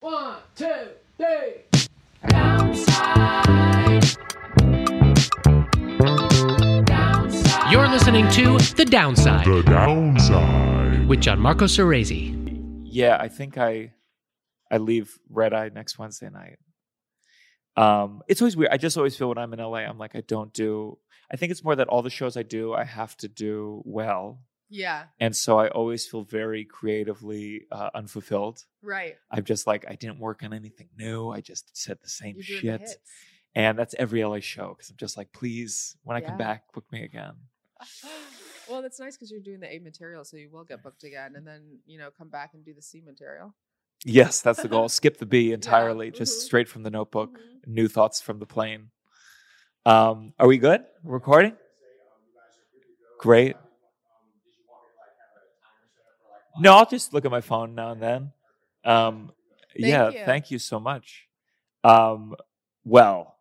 One, two, three. You're listening to The Downside The downside. with Gianmarco Soresi. Yeah, I think I I leave Red Eye next Wednesday night. Um, it's always weird. I just always feel when I'm in LA, I'm like I don't do. I think it's more that all the shows I do, I have to do well, Yeah, and so I always feel very creatively uh, unfulfilled. right. I'm just like I didn't work on anything new. I just said the same You're doing the shit, and that's every LA show because I'm just like, please, when I come back, book me again. Well, that's nice because you're doing the A material, so you will get booked again, and then you know come back and do the C material. Yes, that's the goal. Skip the B entirely, just mhm. straight from the notebook. Mhm. New thoughts from the plane. Um, are we good? Recording? Great. No, I'll just look at my phone now and then. Um, Thank yeah, you. thank you so much. Um, well,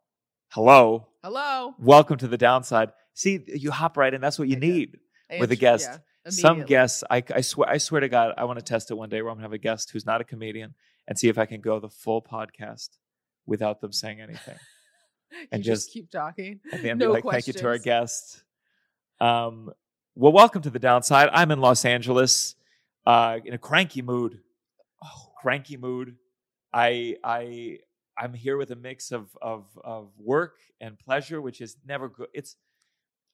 hello. Hello. Welcome to the downside. See, you hop right in. That's what you I did. need with a guest. yeah, Some guests, I, I swear, I swear to God, I want to test it one day where I'm gonna have a guest who's not a comedian and see if I can go the full podcast without them saying anything. And just, just- keep talking. At the end, No be like, thank you to our questions. guest. Um, well, welcome to the downside. I'm in Los Angeles, uh, in a cranky mood. Oh, cranky mood. I I I'm here with a mix of of of work and pleasure, which is never good. It's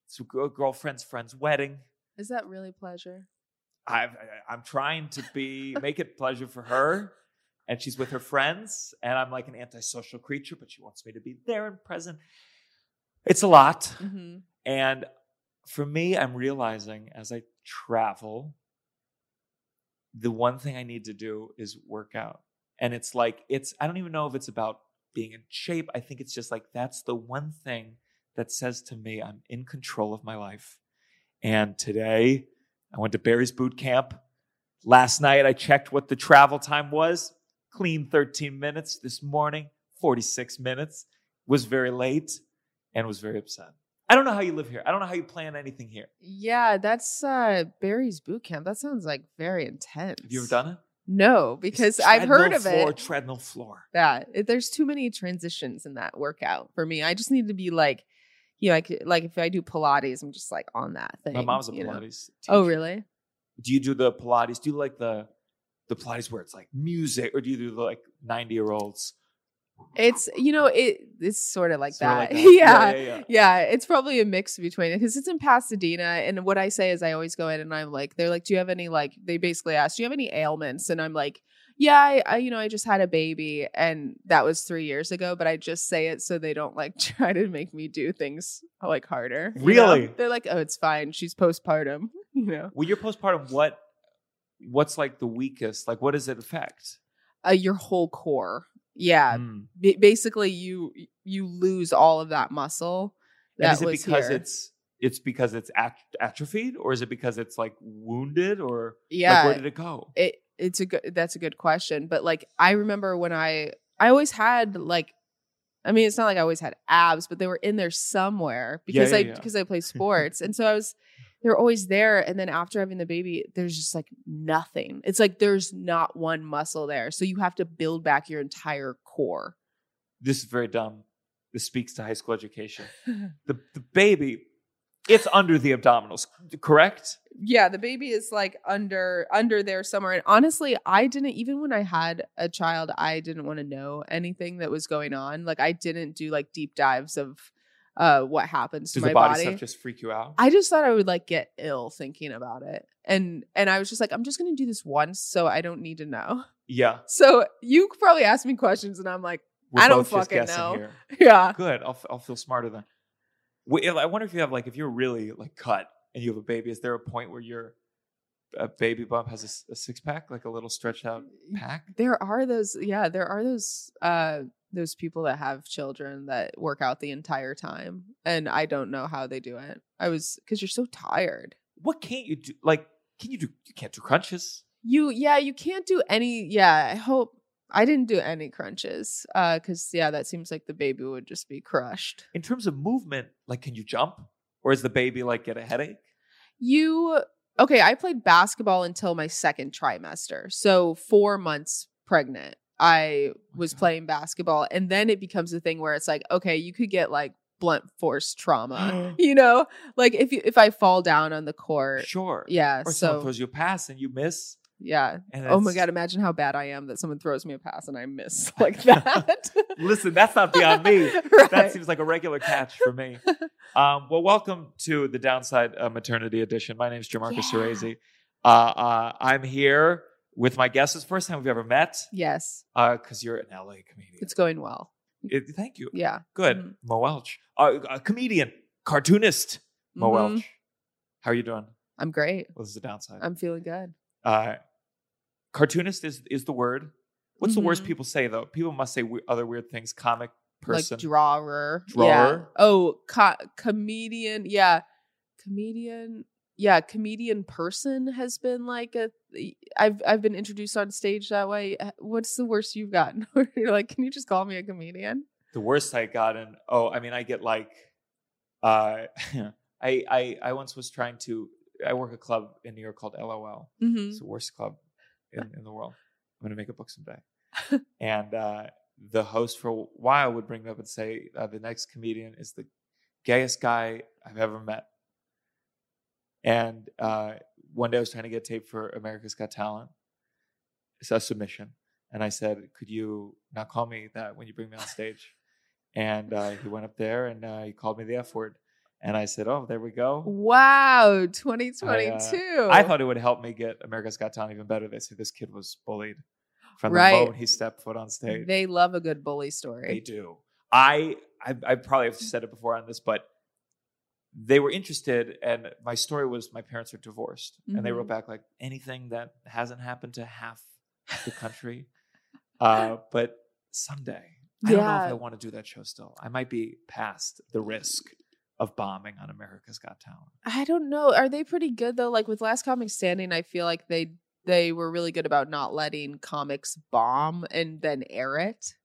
it's a girlfriend's friend's wedding. Is that really pleasure? I've, I- I'm trying to be make it pleasure for her, and she's with her friends, and I'm like an antisocial creature, but she wants me to be there and present. It's a lot, hmm and for me, I'm realizing as I travel, the one thing I need to do is work out, and it's like it's I don't even know if it's about being in shape. I think it's just like that's the one thing that says to me I'm in control of my life. And today, I went to Barry's boot camp. Last night, I checked what the travel time was. Clean 13 minutes. This morning, 46 minutes. Was very late and was very upset. I don't know how you live here. I don't know how you plan anything here. Yeah, that's uh Barry's boot camp. That sounds like very intense. Have you ever done it? No, because I've heard of floor, it. Treadmill floor. it- there's too many transitions in that workout for me. I just need to be like, you know, like like if I do Pilates, I'm just like on that thing. My mom's a? Pilates. Oh, really? Do you do the Pilates? Do you like the the Pilates where it's like music, or do you do the like 90 year olds? It's you know it it's sort of like that. like yeah. yeah, yeah. Yeah, it's probably a mix between it because it's in Pasadena. And what I say is, I always go in and I'm like, they're like, do you have any, like, they basically ask, do you have any ailments? And I'm like, yeah, I, I, you know, I just had a baby and that was three years ago, but I just say it so they don't like try to make me do things like harder. you know? Really? They're like, oh, it's fine. She's postpartum, you know, Well, your postpartum, what what's like the weakest? Like, what does it affect? uh, your whole core. Yeah. Mm. Ba- basically, you, you lose all of that muscle. And That is it because here. it's it's because it's at- atrophied, or is it because it's like wounded, or yeah. like where did it go? it it's a good that's a good question but like i remember when i i always had like i mean it's not like i always had abs but they were in there somewhere because yeah, i yeah. because i play sports and so i was they're always there and then after having the baby there's just like nothing it's like there's not one muscle there so you have to build back your entire core This is very dumb. This speaks to high school education. The the baby, it's under the abdominals, correct? yeah the baby is like under under there somewhere and honestly i didn't even when i had a child i didn't want to know anything that was going on like i didn't do like deep dives of uh what happens Does to the my body, body, stuff just freak you out? i just thought i would like get ill thinking about it and and i was just like i'm just gonna do this once so i don't need to know yeah, so you probably ask me questions and i'm like we're I don't fucking know. here. yeah Good. I'll I'll feel smarter then. I wonder if you have like if you're really like cut and you have a baby, is there a point where your a baby bump has a six pack, like a little stretched out pack? there are those yeah there are those uh those people that have children that work out the entire time and i don't know how they do it i was because you're so tired What can't you do? Like, can you do? You can't do crunches. you yeah you can't do any yeah i hope i didn't do any crunches uh because yeah that seems like the baby would just be crushed In terms of movement, like, can you jump, or is the baby like get a headache? you okay i played basketball until my second trimester so four months pregnant I oh was playing basketball. And then it becomes a thing where it's like, okay, you could get like blunt force trauma. you know? Like if you if I fall down on the court. Sure. Yeah. Or someone throws you a pass and you miss. Yeah. Oh my god, imagine how bad I am that someone throws me a pass and I miss like that. Listen, that's not beyond me. right. That seems like a regular catch for me. Um, well, welcome to the Downside uh, Maternity Edition. My name is Gianmarco Yeah. Soresi. Uh, uh, I'm here with my guest. It's the first time we've ever met yes. because you're an LA comedian. It's going well. It- thank you. Yeah. Good. Mhm. Mo Welch, uh, a comedian, cartoonist. Mo Mhm. Welch. How are you doing? I'm great. Is the downside. I'm feeling good. uh, cartoonist is is the word. What's the worst Mhm. people say though? People must say we- other weird things. Comic person. Like drawer. Yeah. Drawer? Oh, co- comedian. Yeah. Comedian. Yeah, comedian person has been like a I've I've been introduced on stage that way. Uh, What's the worst you've gotten? You're like, "Can you just call me a comedian?" the worst I got in. Oh, I mean, I get like, uh, I I I once was trying to. I work a club in New York called LOL. Mhm. It's the worst club in, in the world. I'm gonna make a book someday. and uh, the host for a while would bring me up and say, uh, "The next comedian is the gayest guy I've ever met." And uh, one day I was trying to get tape for America's Got Talent. It's a submission, and I said, "Could you not call me that when you bring me on stage?" And uh, he went up there and uh, he called me the F word, and I said, "Oh, there we go." Wow, 2022. I thought it would help me get America's Got Talent even better. They said this kid was bullied from the Right. moment he stepped foot on stage. they love a good bully story. They do. I, I I probably have said it before on this, but they were interested, and my story was my parents are divorced, and they wrote Mhm. back like anything that hasn't happened to half the country, uh, but someday. I don't know if I want to do that show still. I might be past the risk of bombing on America's Got Talent. I don't know. Are they pretty good though? Like with Last Comic Standing, I feel like they they were really good about not letting comics bomb and then air it.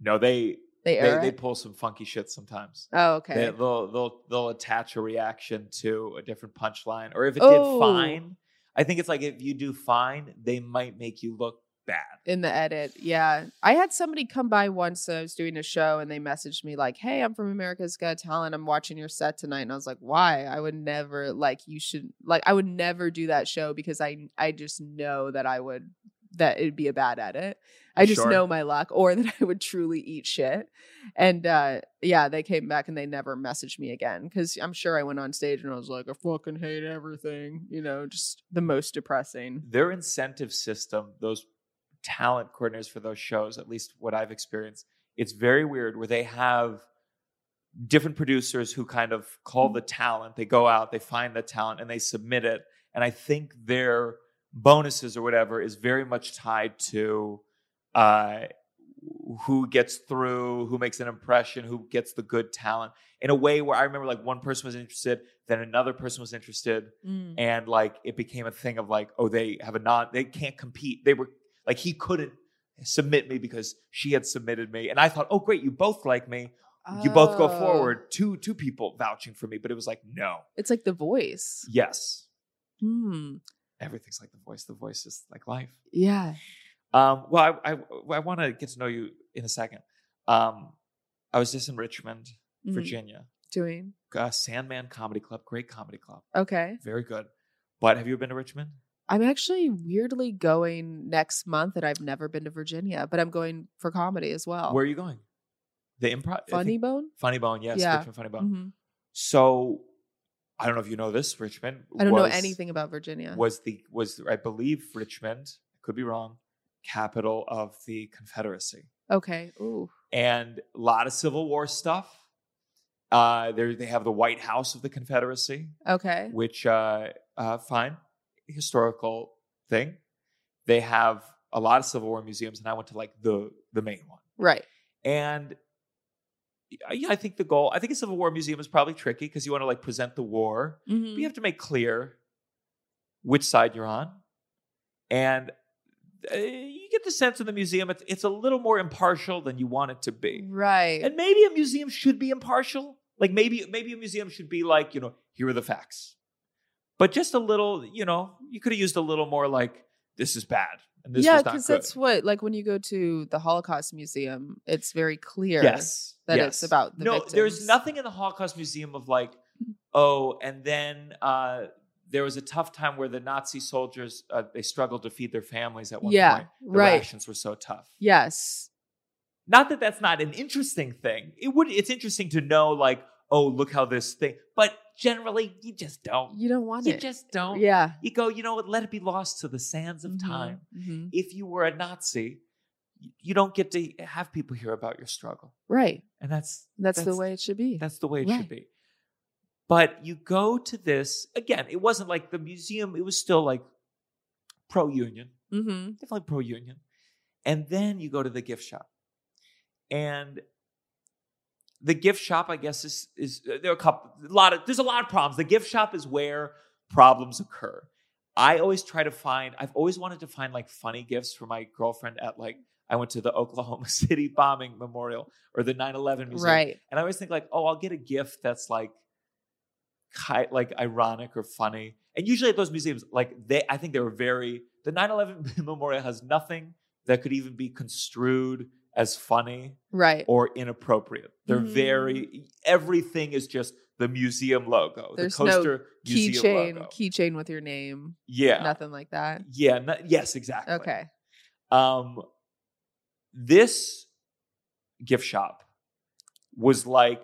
No, they They they, air they pull some funky shit sometimes. oh, okay. They, will they'll they'll attach a reaction to a different punchline, or if it Oh. did fine, I think it's like if you do fine, they might make you look bad. in the edit. Yeah. I had somebody come by once. I was doing a show and they messaged me like, Hey, I'm from America's Got Talent. I'm watching your set tonight. And I was like, why? I would never like you should like I would never do that show because I I just know that I would that it'd be a bad edit. I just Sure. know my luck or that I would truly eat shit. And uh yeah, they came back and they never messaged me again because I'm sure I went on stage and I was like, I fucking hate everything, you know, just the most depressing. Their incentive system, those talent coordinators for those shows, at least what I've experienced, it's very weird where they have different producers who kind of call the talent. They go out, they find the talent, and they submit it. And I think their bonuses or whatever is very much tied to uh, who gets through, who makes an impression, who gets the good talent. In a way where I remember, like one person was interested, then another person was interested, Mm. and like it became a thing of like, oh, they have a non, they can't compete. They were like, he couldn't submit me because she had submitted me, and I thought, oh, great, you both like me. You both go Oh. forward. Two two people vouching for me, but it was like, no, It's like the voice. yes, Hmm. everything's like the voice. The voice is like life. Yeah. Um, well, I I, I want to get to know you in a second. Um, I was just in Richmond, Mhm. Virginia. Doing. Uh, Sandman Comedy Club, great comedy club, Okay. very good. But have you ever been to Richmond? I'm actually weirdly going next month and I've never been to Virginia, but I'm going for comedy as well. Where are you going? The improv. Funny Bone? Funny Bone, yes, Yeah. Richmond Funny Bone. Mhm. So, I don't know if you know this. Richmond. I don't know anything about Virginia. Was the was I believe Richmond could be wrong, capital of the Confederacy, okay. Ooh. and a lot of Civil War stuff. Uh, there they have the White House of the Confederacy, Okay. which uh, uh, fine historical thing. They have a lot of Civil War museums, and I went to like the the main one. Right. And yeah, I think the goal, I think a Civil War museum is probably tricky because you want to like present the war. Mhm. But you have to make clear which side you're on. And uh, you get the sense in the museum it's, it's a little more impartial than you want it to be. Right. And maybe a museum should be impartial. Like maybe maybe a museum should be like, you know, here are the facts. But just a little, you know, you could have used a little more like this is bad and this yeah, because that's what like when you go to the Holocaust Museum, it's very clear yes that yes. it's about the no. There's nothing in the Holocaust Museum of like, oh, and then uh, there was a tough time where the Nazi soldiers uh, they struggled to feed their families at one Yeah, point. The right. rations were so tough. Yes. Not that that's not an interesting thing. It would. It's interesting to know like, oh, look how this thing. But generally, you just don't. You don't want You it. You just don't. yeah. You go. You know what? Let it be lost to the sands of Mhm, time. mhm. If you were a Nazi, you don't get to have people hear about your struggle, Right. and that's That's, the way it should be. That's the way it Right. should be. But you go to this again. It wasn't like the museum. It was still like pro union, mm-hmm. definitely pro union. And then you go to the gift shop, and the gift shop, I guess, is is uh, there are a couple, a lot of there's a lot of problems. The gift shop is where problems occur. I always try to find. I've always wanted to find like funny gifts for my girlfriend at like. I went to the Oklahoma City bombing memorial or the 9/11 museum. Right. And I always think like, oh, I'll get a gift that's like, ki- like ironic or funny. And usually at those museums, like they, I think they were very. The 9/11 memorial has nothing that could even be construed as funny Right. or inappropriate. They're Mhm. very. Everything is just the museum logo. There's the no coaster museum Keychain, keychain with your name. yeah. Nothing like that. Yeah. no- yes. Exactly. Okay. Um, this gift shop was like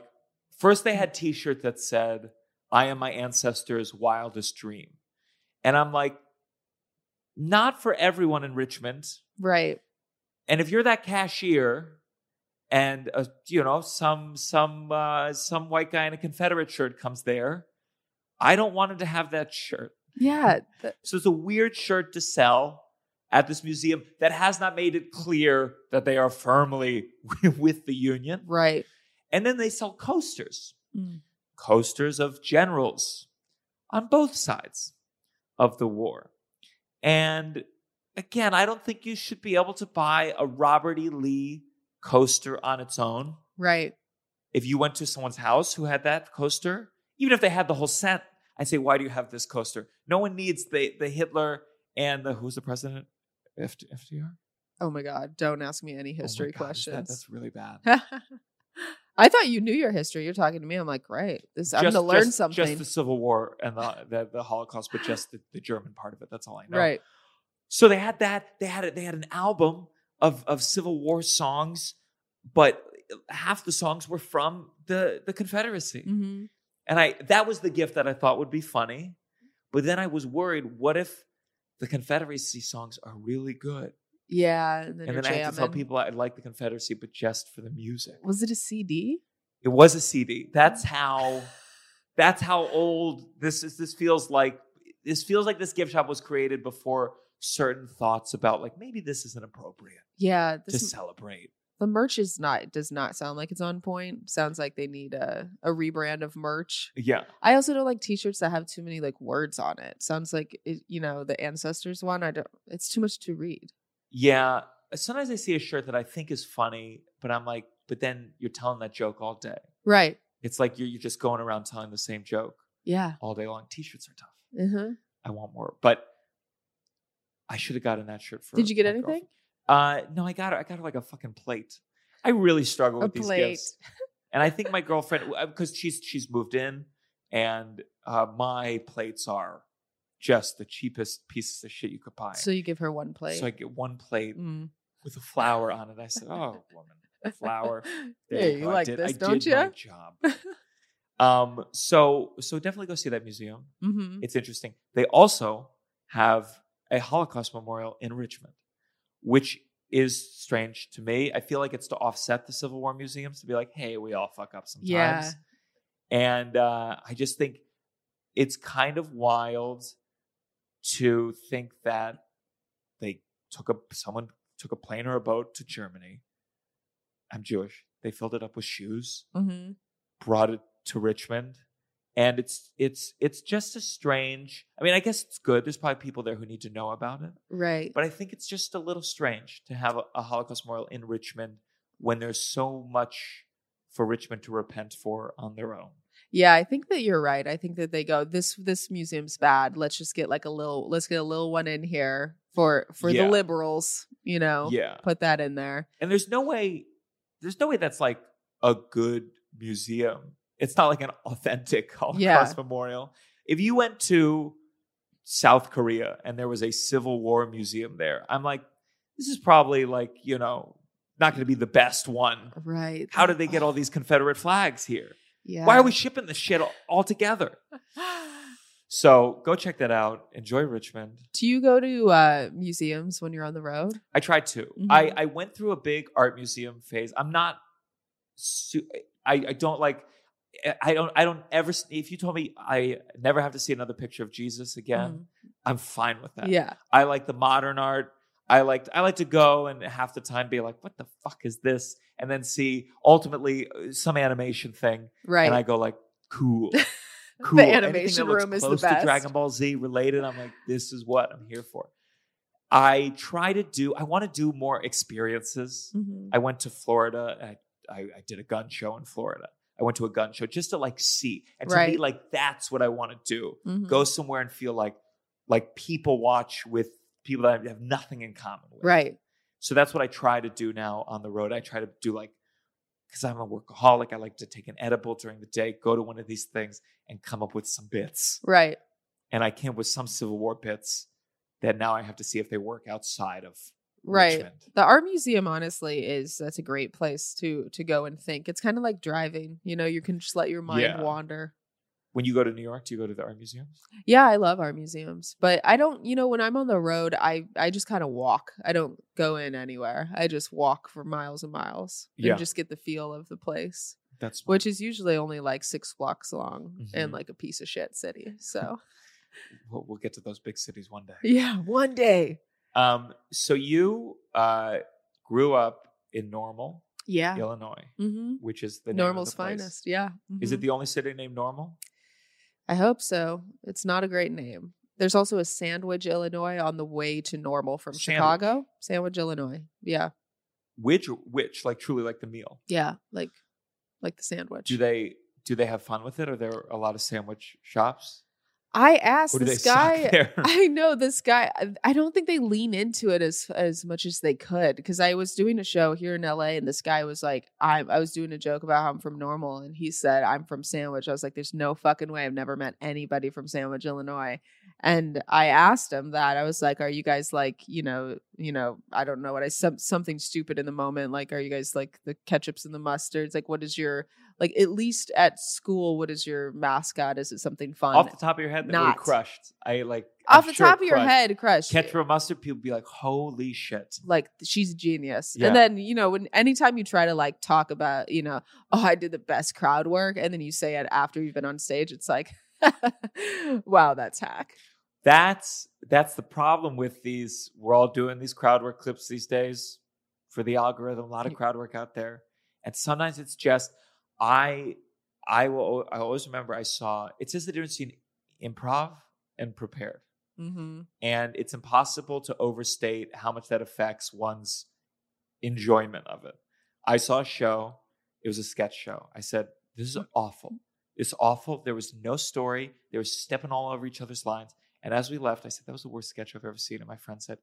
first they had T-shirt that said "I am my ancestors' wildest dream," and I'm like, not for everyone in Richmond. Right. And if you're that cashier, and uh, you know some some uh, some white guy in a Confederate shirt comes there, I don't want him to have that shirt. Yeah. th- So it's a weird shirt to sell at this museum that has not made it clear that they are firmly with the Union. right. And then they sell coasters, Mm. coasters of generals on both sides of the war. And again, I don't think you should be able to buy a Robert E. Lee coaster on its own. Right. If you went to someone's house who had that coaster, even if they had the whole set, I'd say, why do you have this coaster? No one needs the, the Hitler and the, who's the president? FDR? Oh my God. Don't ask me any Oh history God, is that- questions. that's really bad. I thought you knew your history. You're talking to me. I'm like, great. This I'm gonna learn just- something. Just the Civil War and the, the, the Holocaust, but just the, the German part of it. That's all I know. Right. So they had that. They had it. They had an album of of Civil War songs, but half the songs were from the the Confederacy. hmm And I that was the gift that I thought would be funny. But then I was worried, what if the Confederacy songs are really good? Yeah. And then, and then I had to tell people I like the Confederacy, but just for the music. Was it a CD? It was a CD. That's how that's how old this is. This feels like this feels like this gift shop was created before certain thoughts about like maybe this isn't appropriate Yeah. to celebrate. the merch is not does not sound like it's on point. Sounds like they need a, a rebrand of merch. Yeah. I also don't like t-shirts that have too many like words on it. Sounds like it, you know the ancestors one. I don't. It's too much to read. Yeah. Sometimes I see a shirt that I think is funny, but I'm like, but then you're telling that joke all day. Right. It's like you're, you're just going around telling the same joke Yeah. all day long. T-shirts are tough. Uh-huh. I want more, but I should have gotten that shirt for. Did you get anything? Uh, no, I got her. I got her like a fucking plate. I really struggle A with these plate. gifts, and I think my girlfriend because she's she's moved in, and uh, my plates are just the cheapest pieces of shit you could buy. So you give her one plate. So I get one plate Mm. with a flower on it. I said, "Oh, woman, flower. There Yeah, you go. Like did- this, I don't you? job." um. So so definitely go see that museum. hmm It's interesting. They also have a Holocaust memorial in Richmond, which is strange to me. I feel like it's to offset the Civil War museums to be like, hey, we all fuck up sometimes. Yeah. And uh, I just think it's kind of wild to think that they took a someone took a plane or a boat to Germany. I'm Jewish. They filled it up with shoes hmm brought it to Richmond. And it's it's it's just a strange. I mean, I guess it's good. There's probably people there who need to know about it, Right. but I think it's just a little strange to have a, a Holocaust memorial in Richmond when there's so much for Richmond to repent for on their own. Yeah, I think that you're right. I think that they go this this museum's bad. Let's just get like a little let's get a little one in here for for Yeah. the liberals, you know. Yeah. Put that in there. And there's no way, there's no way that's like a good museum. It's not like an authentic Holocaust Yeah. memorial. If you went to South Korea and there was a Civil War museum there, I'm like, this is probably like, you know, not going to be the best one. Right. How did they get all these Confederate flags here? Yeah. Why are we shipping this shit all, all together? So go check that out. Enjoy Richmond. Do you go to uh museums when you're on the road? I try to. Mhm. I, I went through a big art museum phase. I'm not. Su- I, I don't like. I don't. I don't ever. If you told me I never have to see another picture of Jesus again, I'm fine with that. Mm-hmm. Yeah. I like the modern art. I like. I like to go and half the time be like, "What the fuck is this?" And then see ultimately uh, some animation thing, Right. and I go like, "Cool." Cool. That animation room is the best. To Dragon Ball Z related. I'm like, this is what I'm here for. I try to do. I want to do more experiences. Mhm. I went to Florida. I, I I did a gun show in Florida. I went to a gun show just to like see and to me Right. like that's what I want to do. Mhm. Go somewhere and feel like like people watch with people that I have nothing in common with. Right. So that's what I try to do now on the road. I try to do like, because I'm a workaholic, I like to take an edible during the day, go to one of these things and come up with some bits. Right. And I came up with some Civil War bits that now I have to see if they work outside of Right. Richmond. The art museum honestly is that's a great place to to go and think. It's kind of like driving, you know, you can just let your mind Yeah. wander. When you go to New York, do you go to the art museums? Yeah, I love art museums, but I don't, you know, when I'm on the road, I I just kind of walk. I don't go in anywhere. I just walk for miles and miles Yeah. and just get the feel of the place, That's smart. which is usually only like 6 blocks long and Mhm. like a piece of shit city. So, we'll, we'll get to those big cities one day. yeah, one day. Um, so you uh, grew up in Normal, Yeah. Illinois, Mhm. which is the name of Normal's the finest. Yeah. Is Mhm. it the only city named Normal? I hope so. It's not a great name. There's also a Sandwich, Illinois on the way to normal from Sandwich. Chicago. Sandwich, Illinois. Yeah. Which which like truly like the meal? Yeah. Like like the sandwich. Do they do they have fun with it? Are there a lot of sandwich shops? I asked Or do they this guy? I know this guy. I- I don't think they lean into it as as much as they could because I was doing a show here in LA and this guy was like, I I was doing a joke about how I'm from Normal and he said I'm from Sandwich. I was like, there's no fucking way. I've never met anybody from Sandwich, Illinois. And I asked him that. I was like, are you guys like, you know, you know, I don't know what I some something stupid in the moment. Like, are you guys like the ketchups and the mustards? Like, what is your like at least at school? What is your mascot? Is it something fun? Off the top of your head, that Not. crushed. I like I'm Off the sure top of your head, crushed. head, crush. Ketchup mustard, people be like, "Holy shit!" like she's a genius. Yeah. And then, you know, when anytime you try to like talk about, you know, oh, I did the best crowd work, and then you say it after you've been on stage, it's like, wow, that's hack. That's that's the problem with these. We're all doing these crowd work clips these days for the algorithm. A lot of crowd work out there, and sometimes it's just I. I will. I always remember. I saw. It says the difference between improv and prepared. Mm-hmm. and it's impossible to overstate how much that affects one's enjoyment of it. I saw a show, it was a sketch show. I said, This is awful. It's awful. There was no story. They were stepping all over each other's lines. And as we left, I said, That was the worst sketch I've ever seen. And my friend said,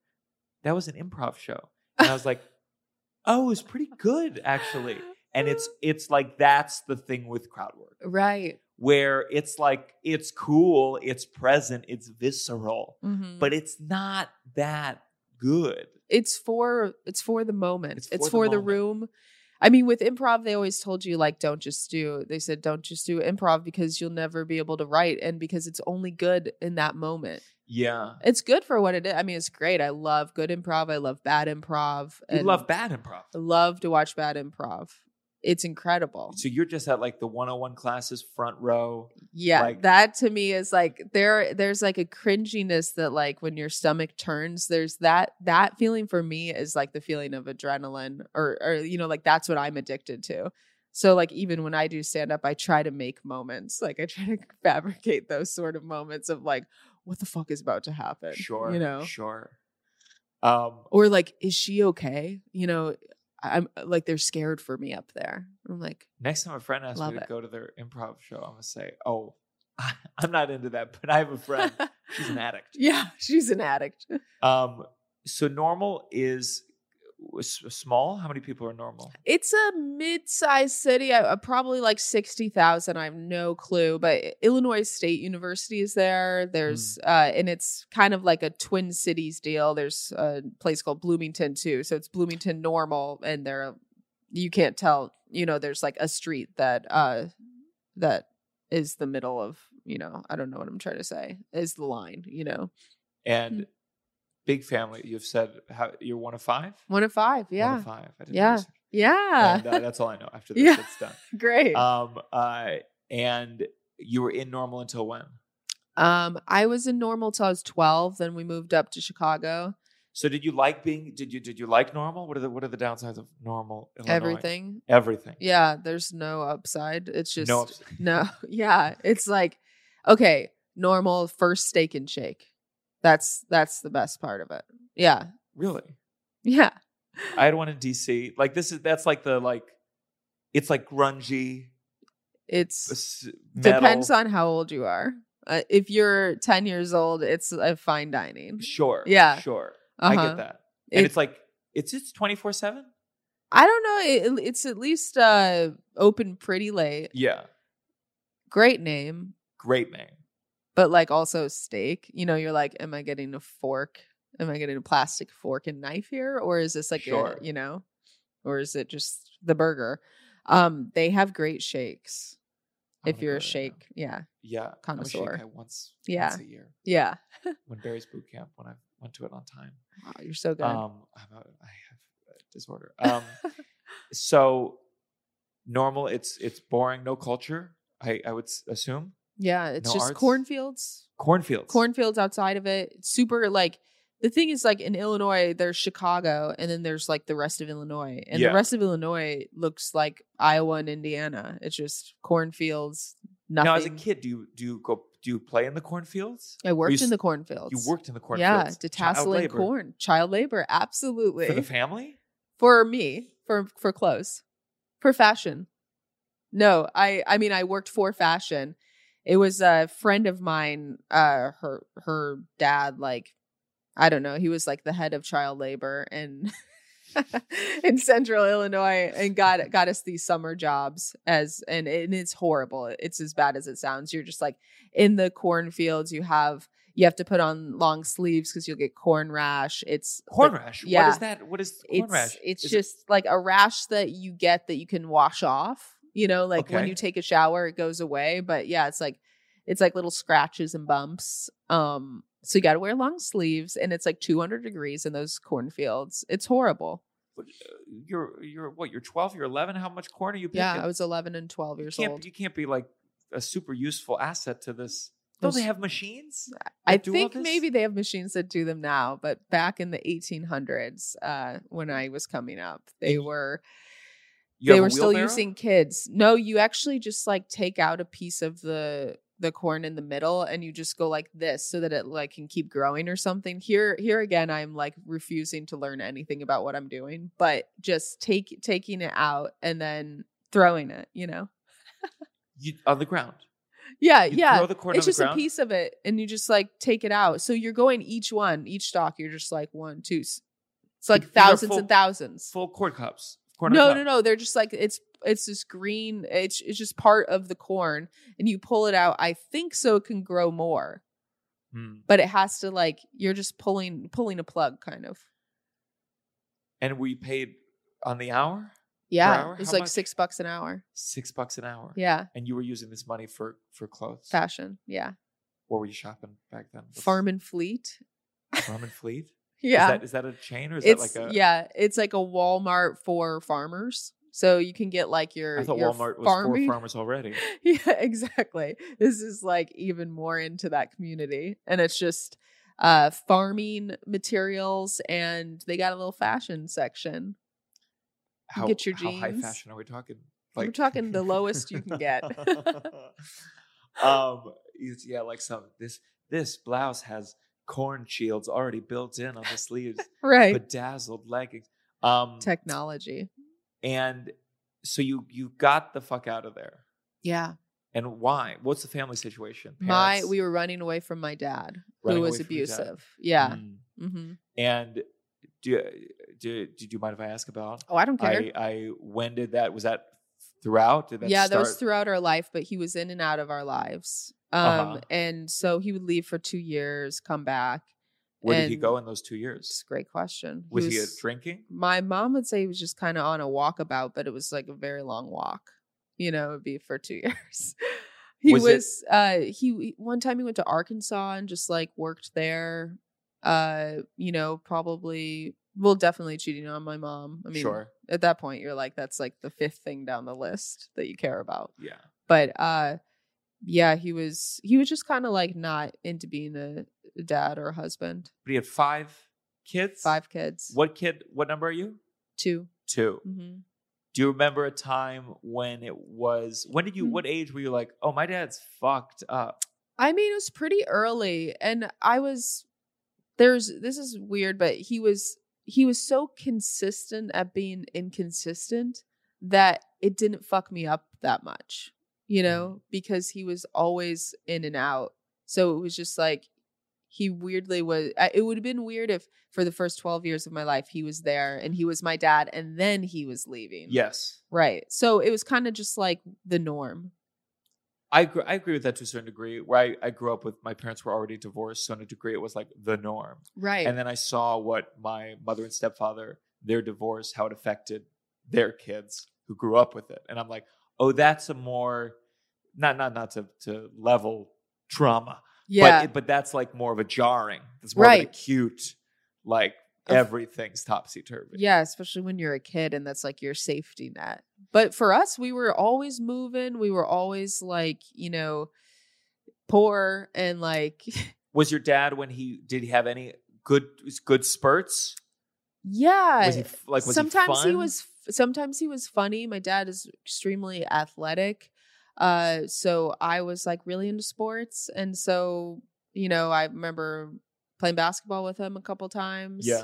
That was an improv show. And I was like, Oh, it was pretty good, actually. And it's it's like that's the thing with crowd work right. where it's like it's cool, it's present, it's visceral, Mhm. but it's not that good. it's for it's for the moment. It's It's, for for, the the, room. I mean, with improv, they always told you like, don't just do. They said, don't just do improv because you'll never be able to write, and because it's only good in that moment. Yeah. It's good for what it is. I mean, it's great. I love good improv. I love bad improv. You love bad improv. I love to watch bad improv. It's incredible. So you're just at like the 101 classes front row. Yeah, like- that to me is like there. There's like a cringiness that like when your stomach turns. There's that that feeling for me is like the feeling of adrenaline, or or you know like that's what I'm addicted to. So like even when I do stand up, I try to make moments. Like I try to fabricate those sort of moments of like what the fuck is about to happen. Sure. you know, Sure. Um or like is she okay? You know, I'm like they're scared for me up there. I'm like, Next time a friend asks me to it. go to their improv show, I'm gonna say, "Oh, I'm not into that, but I have a friend. She's an addict." yeah, she's an addict. Um, so normal is small. How many people are normal? It's a mid-sized city. Uh, probably like sixty thousand. I have no clue, but Illinois State University is there. There's uh, and it's kind of like a Twin Cities deal. There's a place called Bloomington too, so it's Bloomington normal, and there you can't tell. You know, there's like a street that uh that is the middle of. You know, I don't know what I'm trying to say. Is the line? You know, And Mm. Big family. You've said how you're one of five. one of five. Yeah. One of five. I didn't Yeah. yeah, And uh, that's all I know. After this, Yeah. it's done. great. Um, uh, and you were in normal until when? Um, I was in normal till I was 12. Then we moved up to Chicago. So did you like being? Did you did you like normal? What are the what are the downsides of normal? Illinois? Everything. Everything. Yeah, there's no upside. It's just No no. Yeah, it's like okay, normal first Steak 'n Shake. That's that's the best part of it. Yeah. Really? Yeah. I had one in DC. Like this is that's like the like, it's like grungy. It's s- depends on how old you are. Uh, if you're 10 years old, it's a fine dining. Sure. Yeah. Sure. I Uh-huh. get that. And It- it's like it's it's twenty four seven. I don't know. It, it's at least uh open pretty late. Yeah. Great name. Great name. But like also steak. You know, you're like, am I getting a fork? Am I getting a plastic fork and knife here, or is this like Sure. a you know, or is it just the burger? Um, they have great shakes. I'm if you're a shake, yeah, Yeah. A Connoisseur. guy once. Yeah. Once a year yeah. when Barry's boot camp when I went to it on time. Wow, you're so good. Um, I'm a, I have a disorder. Um, so normal. It's it's boring. No culture. I I would assume yeah, it's no just arts? cornfields. cornfields. Cornfields outside of it. It's super like the thing is like in Illinois, there's Chicago, and then there's like the rest of Illinois, and Yeah. the rest of Illinois looks like Iowa and Indiana. It's just cornfields. Nothing. Now, as a kid, do you do you go do you play in the cornfields? I worked you in the cornfields. You worked in the cornfields. Yeah, detasseling corn, child labor, absolutely. for the family. For me, for for clothes, for fashion. No, I I mean I worked for fashion. It was a friend of mine. Uh, her her dad like, I don't know. He was like the head of child labor in in Central Illinois, and got got us these summer jobs as and, and it's horrible. It's as bad as it sounds. You're just like in the cornfields. You have you have to put on long sleeves because you'll get corn rash. It's Corn like, rash. What yeah. is that? What is corn it's rash? it's Is it- just like a rash that you get that you can wash off you know like when you take a shower it goes away but yeah it's like it's like little scratches and bumps um so you got to wear long sleeves and it's like 200 degrees in those cornfields it's horrible What, uh, you're you're what? You're 12. You're 11. How much corn are you picking? yeah i was 11 and 12 years can't old you can't be like a super useful asset to this. Don't they have machines? i that do all think maybe they have machines that do them now but back in the 1800s uh when i was coming up they were You they were still using kids. No, you actually just like take out a piece of the the corn in the middle and you just go like this so that it like can keep growing or something. Here here again I'm like refusing to learn anything about what I'm doing, but just take taking it out and then throwing it, you know. you, on the ground. Yeah, You yeah. throw the corn it's on the just a piece of it and you just like take it out. So you're going each one, each stalk, you're just like one, two. It's like thousands full- and thousands. Full corn cups. Corn no, no, no. They're just like it's it's this green. It's it's just part of the corn, and you pull it out. I think so it can grow more, Hmm. but it has to like you're just pulling pulling a plug, kind of. And we paid on the hour Yeah, hour? it's How like much? six bucks an hour. six bucks an hour. Yeah, And you were using this money for for clothes. fashion. Yeah, What were you shopping back then? Farm and Fleet. Farm and Fleet. Yeah, Is that is that a chain or is it's that like a? yeah, it's like a Walmart for farmers. So you can get like your I thought your Walmart was farming- for farmers already. yeah, exactly. This is like even more into that community. And it's just uh farming materials and they got a little fashion section. How, get your how high jeans. fashion are we talking? We're talking the lowest you can get. um, yeah, like some this this blouse has corn shields already built in on the sleeves, Right. bedazzled leggings. Um, Technology. and so you you got the fuck out of there. Yeah. And why? What's the family situation? My we were running away from my dad, Running who was away from your dad. abusive. Yeah. Mm. hmm And do, do did you mind if I ask about? Oh, I don't care. I, I when did that? Was that throughout? Did that yeah, start? that was throughout our life, but he was in and out of our lives. Um, Uh-huh. and so he would leave for two years, come back. Where did he go in those two It's years? a great question. Was he, drinking? my mom would say he was just kind of on a walkabout, but it was like a very long walk. You know, it'd be for two years. he Was was, it- uh he one time he went to Arkansas and just like worked there. Uh, you know, probably well, definitely cheating on my mom. I mean, sure. at that point you're like, that's like the fifth thing down the list that you care about. Yeah. But uh yeah, he was he was just kind of like not into being a dad or a husband. But he had five kids. Five kids. What kid? What number are you? 2 Two. Mm-hmm. Do you remember a time when it was? When did you? Mm. What age were you like? Oh, my dad's fucked up. I mean, it was pretty early, and I was there's this is weird, but he was he was so consistent at being inconsistent that it didn't fuck me up that much, you mm-hmm. know, because he was always in and out. So it was just like he weirdly was. It would have been weird if for the first twelve years of my life he was there and he was my dad, and then he was leaving. Yes, right. So it was kind of just like the norm. I agree, I agree with that to a certain degree. Where I, I grew up with my parents were already divorced, so in a degree it was like the norm. Right. And then I saw what my mother and stepfather, their divorce, how it affected their kids who grew up with it. And I'm like, oh, that's a more not not not to to level trauma, yeah. but but that's like more of a jarring. It's more of an acute, like everything's topsy turvy. Yeah, especially when you're a kid and that's like your safety net. But for us, we were always moving. We were always like, you know, poor and like, Was your dad when he did he have any good good spurts? yeah. Was he like was sometimes he, he, was sometimes he was funny. My dad is extremely athletic. Uh so I was like really into sports and so, you know, I remember playing basketball with him a couple times. yeah.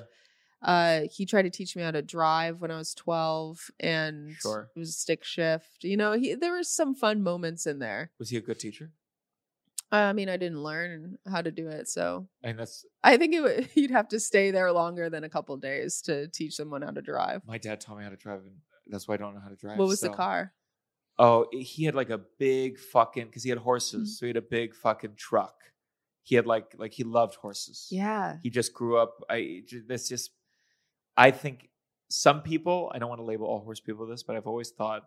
Uh, he tried to teach me how to drive when I was 12 and Sure. it was a stick shift. You know, he, there were some fun moments in there. Was he a good teacher? I mean, I didn't learn how to do it. So I mean, that's I think it would, you'd have to stay there longer than a couple days to teach someone how to drive. my dad taught me how to drive, and that's why I don't know how to drive. What was the car? Oh, he had like a big fucking because he had horses, Mhm. so he had a big fucking truck. He had like like he loved horses. Yeah. He just grew up. I this just I think some people. I don't want to label all horse people this, but I've always thought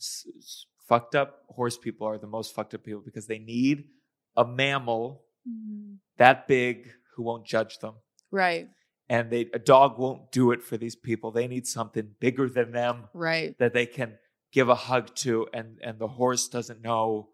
s- s- fucked up horse people are the most fucked up people because they need a mammal Mhm. that big who won't judge them. Right. And they a dog won't do it for these people. They need something bigger than them Right. that they can give a hug to and and the horse doesn't know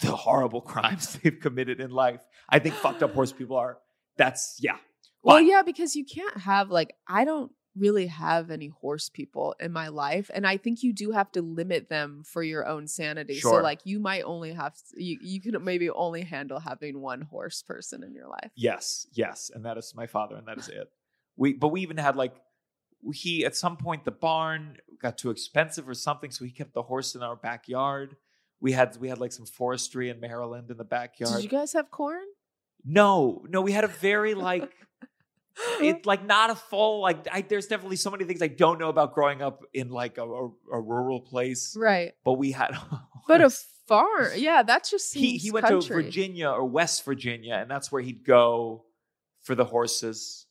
the horrible crimes they've committed in life. I think fucked up horse people are that's yeah. Well, yeah, because you can't have like I don't really have any horse people in my life, and I think you do have to limit them for your own sanity. So, like, you might only have you you can maybe only handle having one horse person in your life. Yes, yes, and that is my father, and that is it. We, but we even had like he at some point the barn got too expensive or something, so he kept the horse in our backyard. We had we had like some forestry in Maryland in the backyard. Did you guys have corn? no, no, we had a very like it's like not a full like. I, there's definitely so many things I don't know about growing up in like a, a, a rural place, right, but we had. but a farm. Yeah, that just seems he he went country. to Virginia or West Virginia, and that's where he'd go for the horses.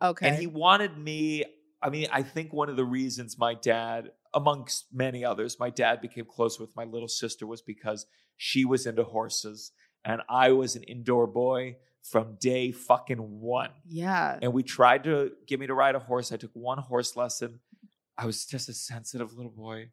Okay, And he wanted me. I mean, I think one of the reasons my dad, amongst many others, my dad became close with my little sister was because she was into horses and I was an indoor boy from day fucking one. yeah, And we tried to get me to ride a horse. I took one horse lesson. I was just a sensitive little boy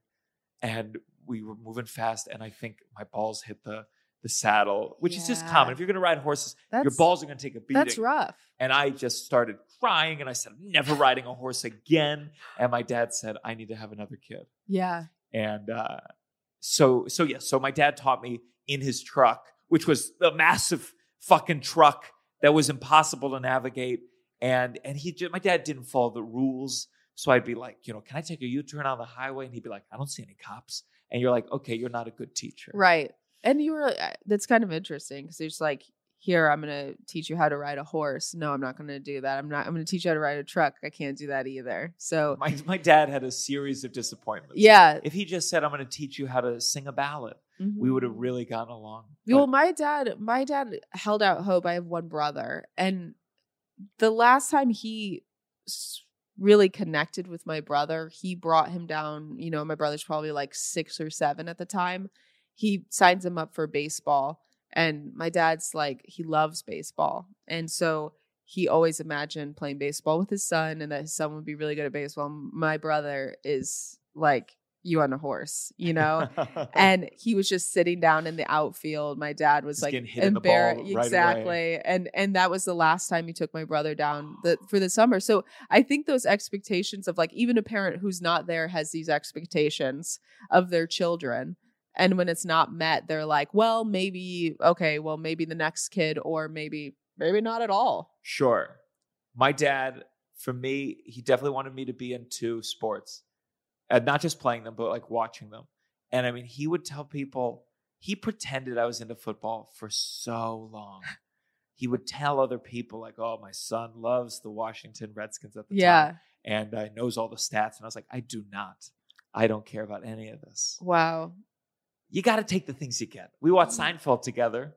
and we were moving fast. And I think my balls hit the, the saddle, which is just common. If you're going to ride horses, that's your balls are going to take a beating. That's rough. And I just started crying and I said, I'm never riding a horse again. And my dad said, I need to have another kid. Yeah, And uh, so, so yeah, so my dad taught me in his truck, which was a massive fucking truck that was impossible to navigate. And and he, ju- my dad didn't follow the rules, So I'd be like, you know, can I take a U turn on the highway? And he'd be like, I don't see any cops. And you're like, okay, you're not a good teacher. Right. And you were, uh, that's kind of interesting because it's like, here, I'm going to teach you how to ride a horse. No, I'm not going to do that. I'm not, I'm going to teach you how to ride a truck. I can't do that either. So, My, my dad had a series of disappointments. yeah. If he just said, I'm going to teach you how to sing a ballad, we would have really gotten along. Well, But- my dad, my dad held out hope. I have one brother, and the last time he really connected with my brother, he brought him down. You know, my brother's probably like six or seven at the time. He signs him up for baseball, and my dad's like he loves baseball, and so he always imagined playing baseball with his son, and that his son would be really good at baseball. My brother is like you on a horse, you know and he was just sitting down in the outfield. My dad was Just like in the ball away. exactly, and and that was the last time he took my brother down the, for the summer. So I think those expectations of like even a parent who's not there has these expectations of their children. And when it's not met, they're like, well, maybe, okay, well, maybe the next kid, or maybe, maybe not at all. Sure. My dad, for me, he definitely wanted me to be into sports, and not just playing them, but like watching them. And I mean, he would tell people he pretended I was into football for so long. He would tell other people like, "Oh, my son loves the Washington Redskins at the Yeah. time, and uh, knows all the stats." And I was like, "I do not. I don't care about any of this. Wow. You got to take the things you get." We watched mm. Seinfeld together.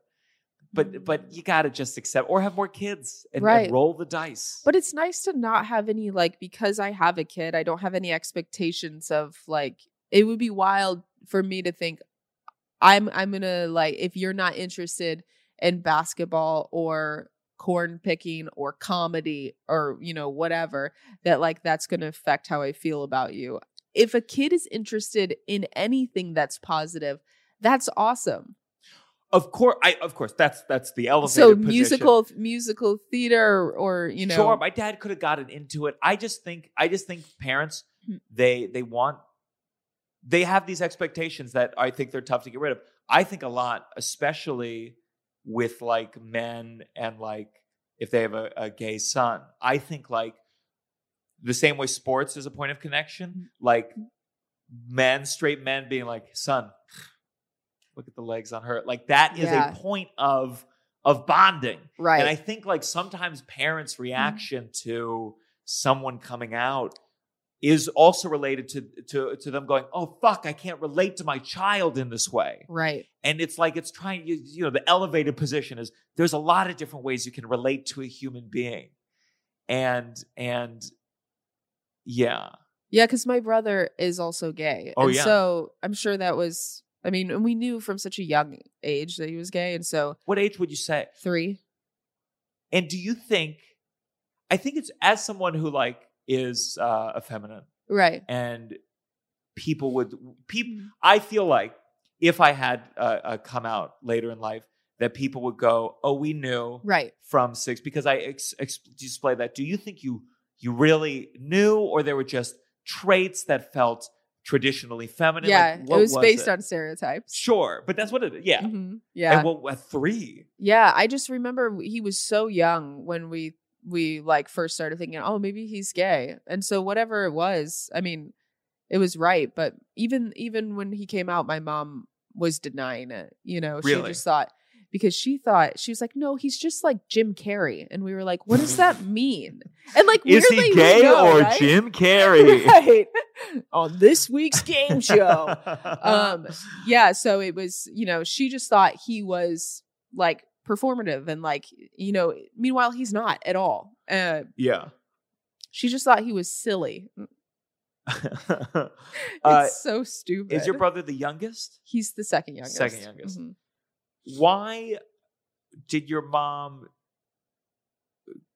But mm. but you got to just accept or have more kids and, and roll the dice. But it's nice to not have any like because I have a kid, I don't have any expectations of like it would be wild for me to think I'm I'm going to like if you're not interested in basketball or corn picking or comedy or you know whatever that like that's going to affect how I feel about you. If a kid is interested in anything that's positive, that's awesome. Of course, I of course that's that's the elevated. so position. musical musical theater or you know Sure, my dad could have gotten into it. I just think I just think parents Hmm. they they want they have these expectations that I think they're tough to get rid of. I think a lot, especially with like men and like if they have a, a gay son. I think like the same way sports is a point of connection, mm-hmm. like men, straight men being like, son, look at the legs on her. Like that is Yeah. a point of of bonding. right And I think like sometimes parents' mm-hmm. reaction to someone coming out is also related to to to them going, "Oh fuck, I can't relate to my child in this way." right And it's like it's trying you, you know, the elevated position is there's a lot of different ways you can relate to a human being. And and yeah. Yeah, because my brother is also gay. Oh, and yeah. So I'm sure that was, I mean, and we knew from such a young age that he was gay. And so What age would you say? three. And do you think I think it's as someone who like is uh effeminate Right. and people would people i feel like if i had uh, uh, come out later in life that people would go oh we knew Right. from six because i ex- ex- display that do you think you you really knew or there were just traits that felt traditionally feminine yeah. Like, it what was based it? on stereotypes. sure but that's what it yeah Mhm. Yeah. and what at three yeah. I just remember he was so young when we, we like first started thinking, oh, maybe he's gay. And so whatever it was, I mean, it was right. But even, even when he came out, my mom was denying it. You know, she just thought, because she thought she was like, no, he's just like Jim Carrey, and we were like, what does that mean? And like, weirdly, we know, or right? Jim Carrey right on this week's game show. um, yeah, so it was, you know, she just thought he was like performative and like, you know, meanwhile he's not at all. Uh, yeah she just thought he was silly. uh, It's so stupid. is your brother the youngest He's the second youngest. Second youngest. Mhm. Why did your mom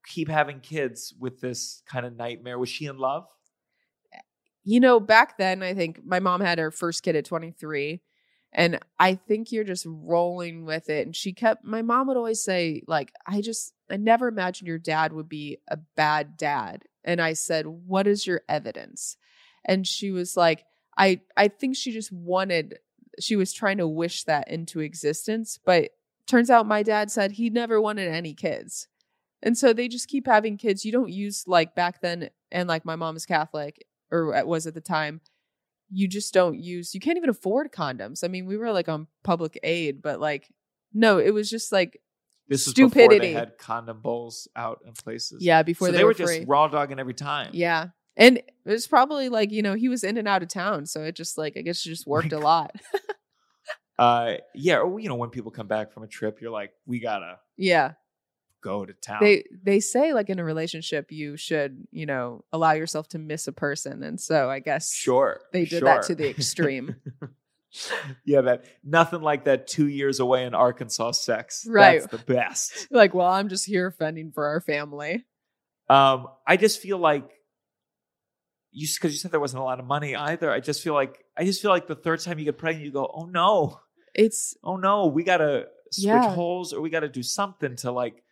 keep having kids with this kind of nightmare? Was she in love? Eh, you know, back then, I think my mom had her first kid at 23. And I think you're just rolling with it. And she kept, my mom would always say, like, I just, I never imagined your dad would be a bad dad. And I said, What is your evidence? And she was like, I, I think she just wanted, she was trying to wish that into existence. But turns out my dad said he never wanted any kids. And so they just keep having kids. You don't use like back then and like my mom is Catholic or was at the time, you just don't use. You can't even afford condoms. I mean, we were like on public aid, but like no, it was just like This was before they Stupidity. had condom bowls out in places. yeah before so they, they, were, were just raw dogging every time. Yeah. And it was probably like, you know, he was in and out of town. So it just like, I guess it just worked a lot. Uh, yeah. Or you know, when people come back from a trip, you're like, we gotta yeah. go to town. They they say like in a relationship you should, you know, allow yourself to miss a person. And so I guess sure. they did that to the extreme. yeah, that nothing like that two years away in Arkansas sex. Right. That's the best. like, well, I'm just here fending for our family. Um, I just feel like you because you said there wasn't a lot of money either. I just feel like I just feel like the third time you get pregnant, you go, oh no, It's oh no, we gotta switch Yeah. holes or we gotta do something to like.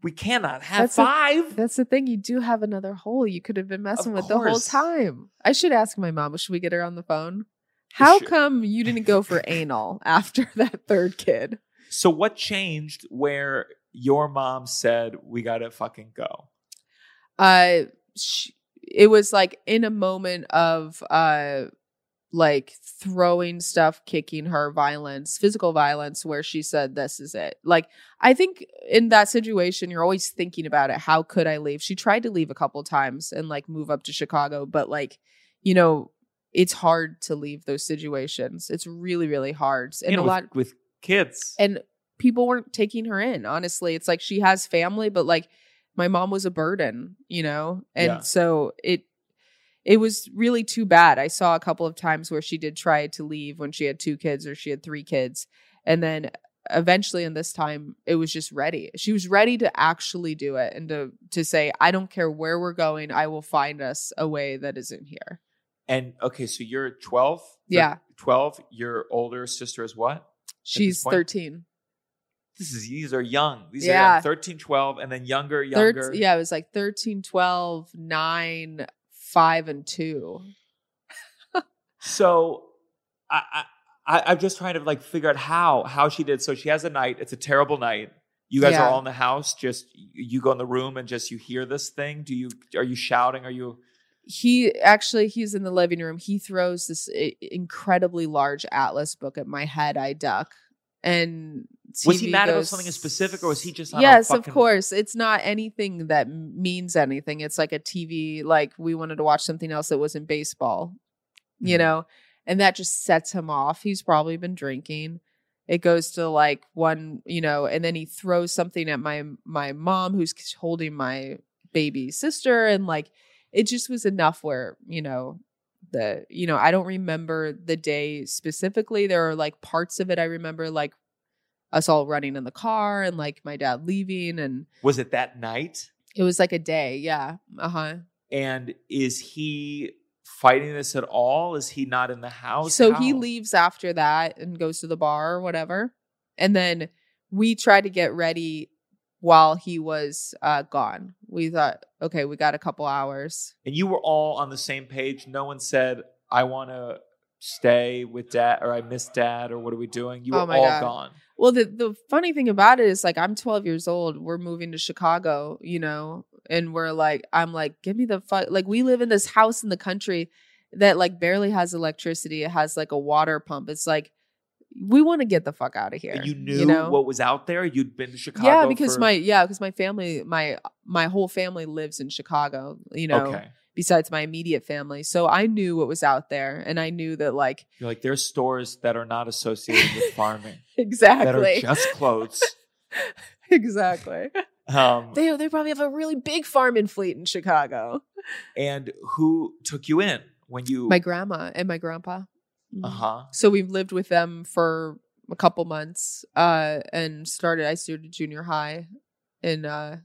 We cannot have That's a- five. that's the thing. You do have another hole you could have been messing Of with the whole time. I should ask my mom. Should we get her on the phone? How should. come you didn't go for anal after that third kid? so what changed where your mom said we gotta fucking go? uh sh- it was like in a moment of uh like throwing stuff kicking her violence physical violence where she said this is it. Like i think in that situation you're always thinking about it how could i leave? She tried to leave a couple times and like move up to chicago but like you know it's hard to leave those situations. It's really really hard and you know, a with, lot with kids. and people weren't taking her in honestly. It's like she has family but like my mom was a burden you know and Yeah. so it it was really too bad i saw a couple of times where she did try to leave when she had two kids or she had three kids and then eventually in this time it was just ready she was ready to actually do it and to to say i don't care where we're going i will find us a way that isn't here and okay, so you're 12? Yeah. 12. Your older sister is what? she's 13 This is these are young. These are Yeah. young. 13, 12, and then younger, Thir- younger. yeah, it was like 13, 12, 9, 5, and 2. So I, I I I'm just trying to like figure out how how she did. So she has a night. It's a terrible night. You guys Yeah. are all in the house. Just you go in the room and just you hear this thing. Do you are you shouting? Are you He actually, he's in the living room. He throws this incredibly large atlas book at my head. I duck. And Was he TV mad about something specific, or was he just on a yes of course. It's not anything that means anything. It's like a tv like we wanted to watch something else that wasn't baseball you Mhm. know? And that just sets him off. He's probably been drinking. It goes to like one you know and then he throws something at my my mom who's holding my baby sister and like it just was enough where you know the you know i don't remember the day specifically. There are like parts of it i remember like us all running in the car and like my dad leaving and Was it that night? it was like a day yeah uh-huh And is he fighting this at all? Is he not in the house? so he leaves after that and goes to the bar or whatever and then we tried to get ready while he was uh gone we thought okay we got a couple hours and you were all on the same page. No one said, "I want to stay with dad," or "I miss dad," or "What are we doing?" You were Oh my all God. gone. Well, the the funny thing about it is like I'm 12 years old. We're moving to Chicago, you know, and we're like, I'm like, give me the fuck. Like we live in this house in the country that like barely has electricity. It has like a water pump. It's like we want to get the fuck out of here. You knew know? what was out there. You'd been to Chicago. yeah, because for- my yeah, because my family, my my whole family lives in Chicago. You know, okay. Besides my immediate family, so I knew what was out there, and I knew that like You're like there's stores that are not associated with farming exactly. that are just clothes. exactly. Um, They they probably have a really big farming fleet in Chicago. and who took you in when you? My grandma and my grandpa. Mhm. uh huh. So we've lived with them for a couple months, uh, and started. I started junior high in uh,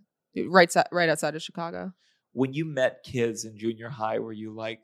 right right outside of Chicago. When you met kids in junior high, were you like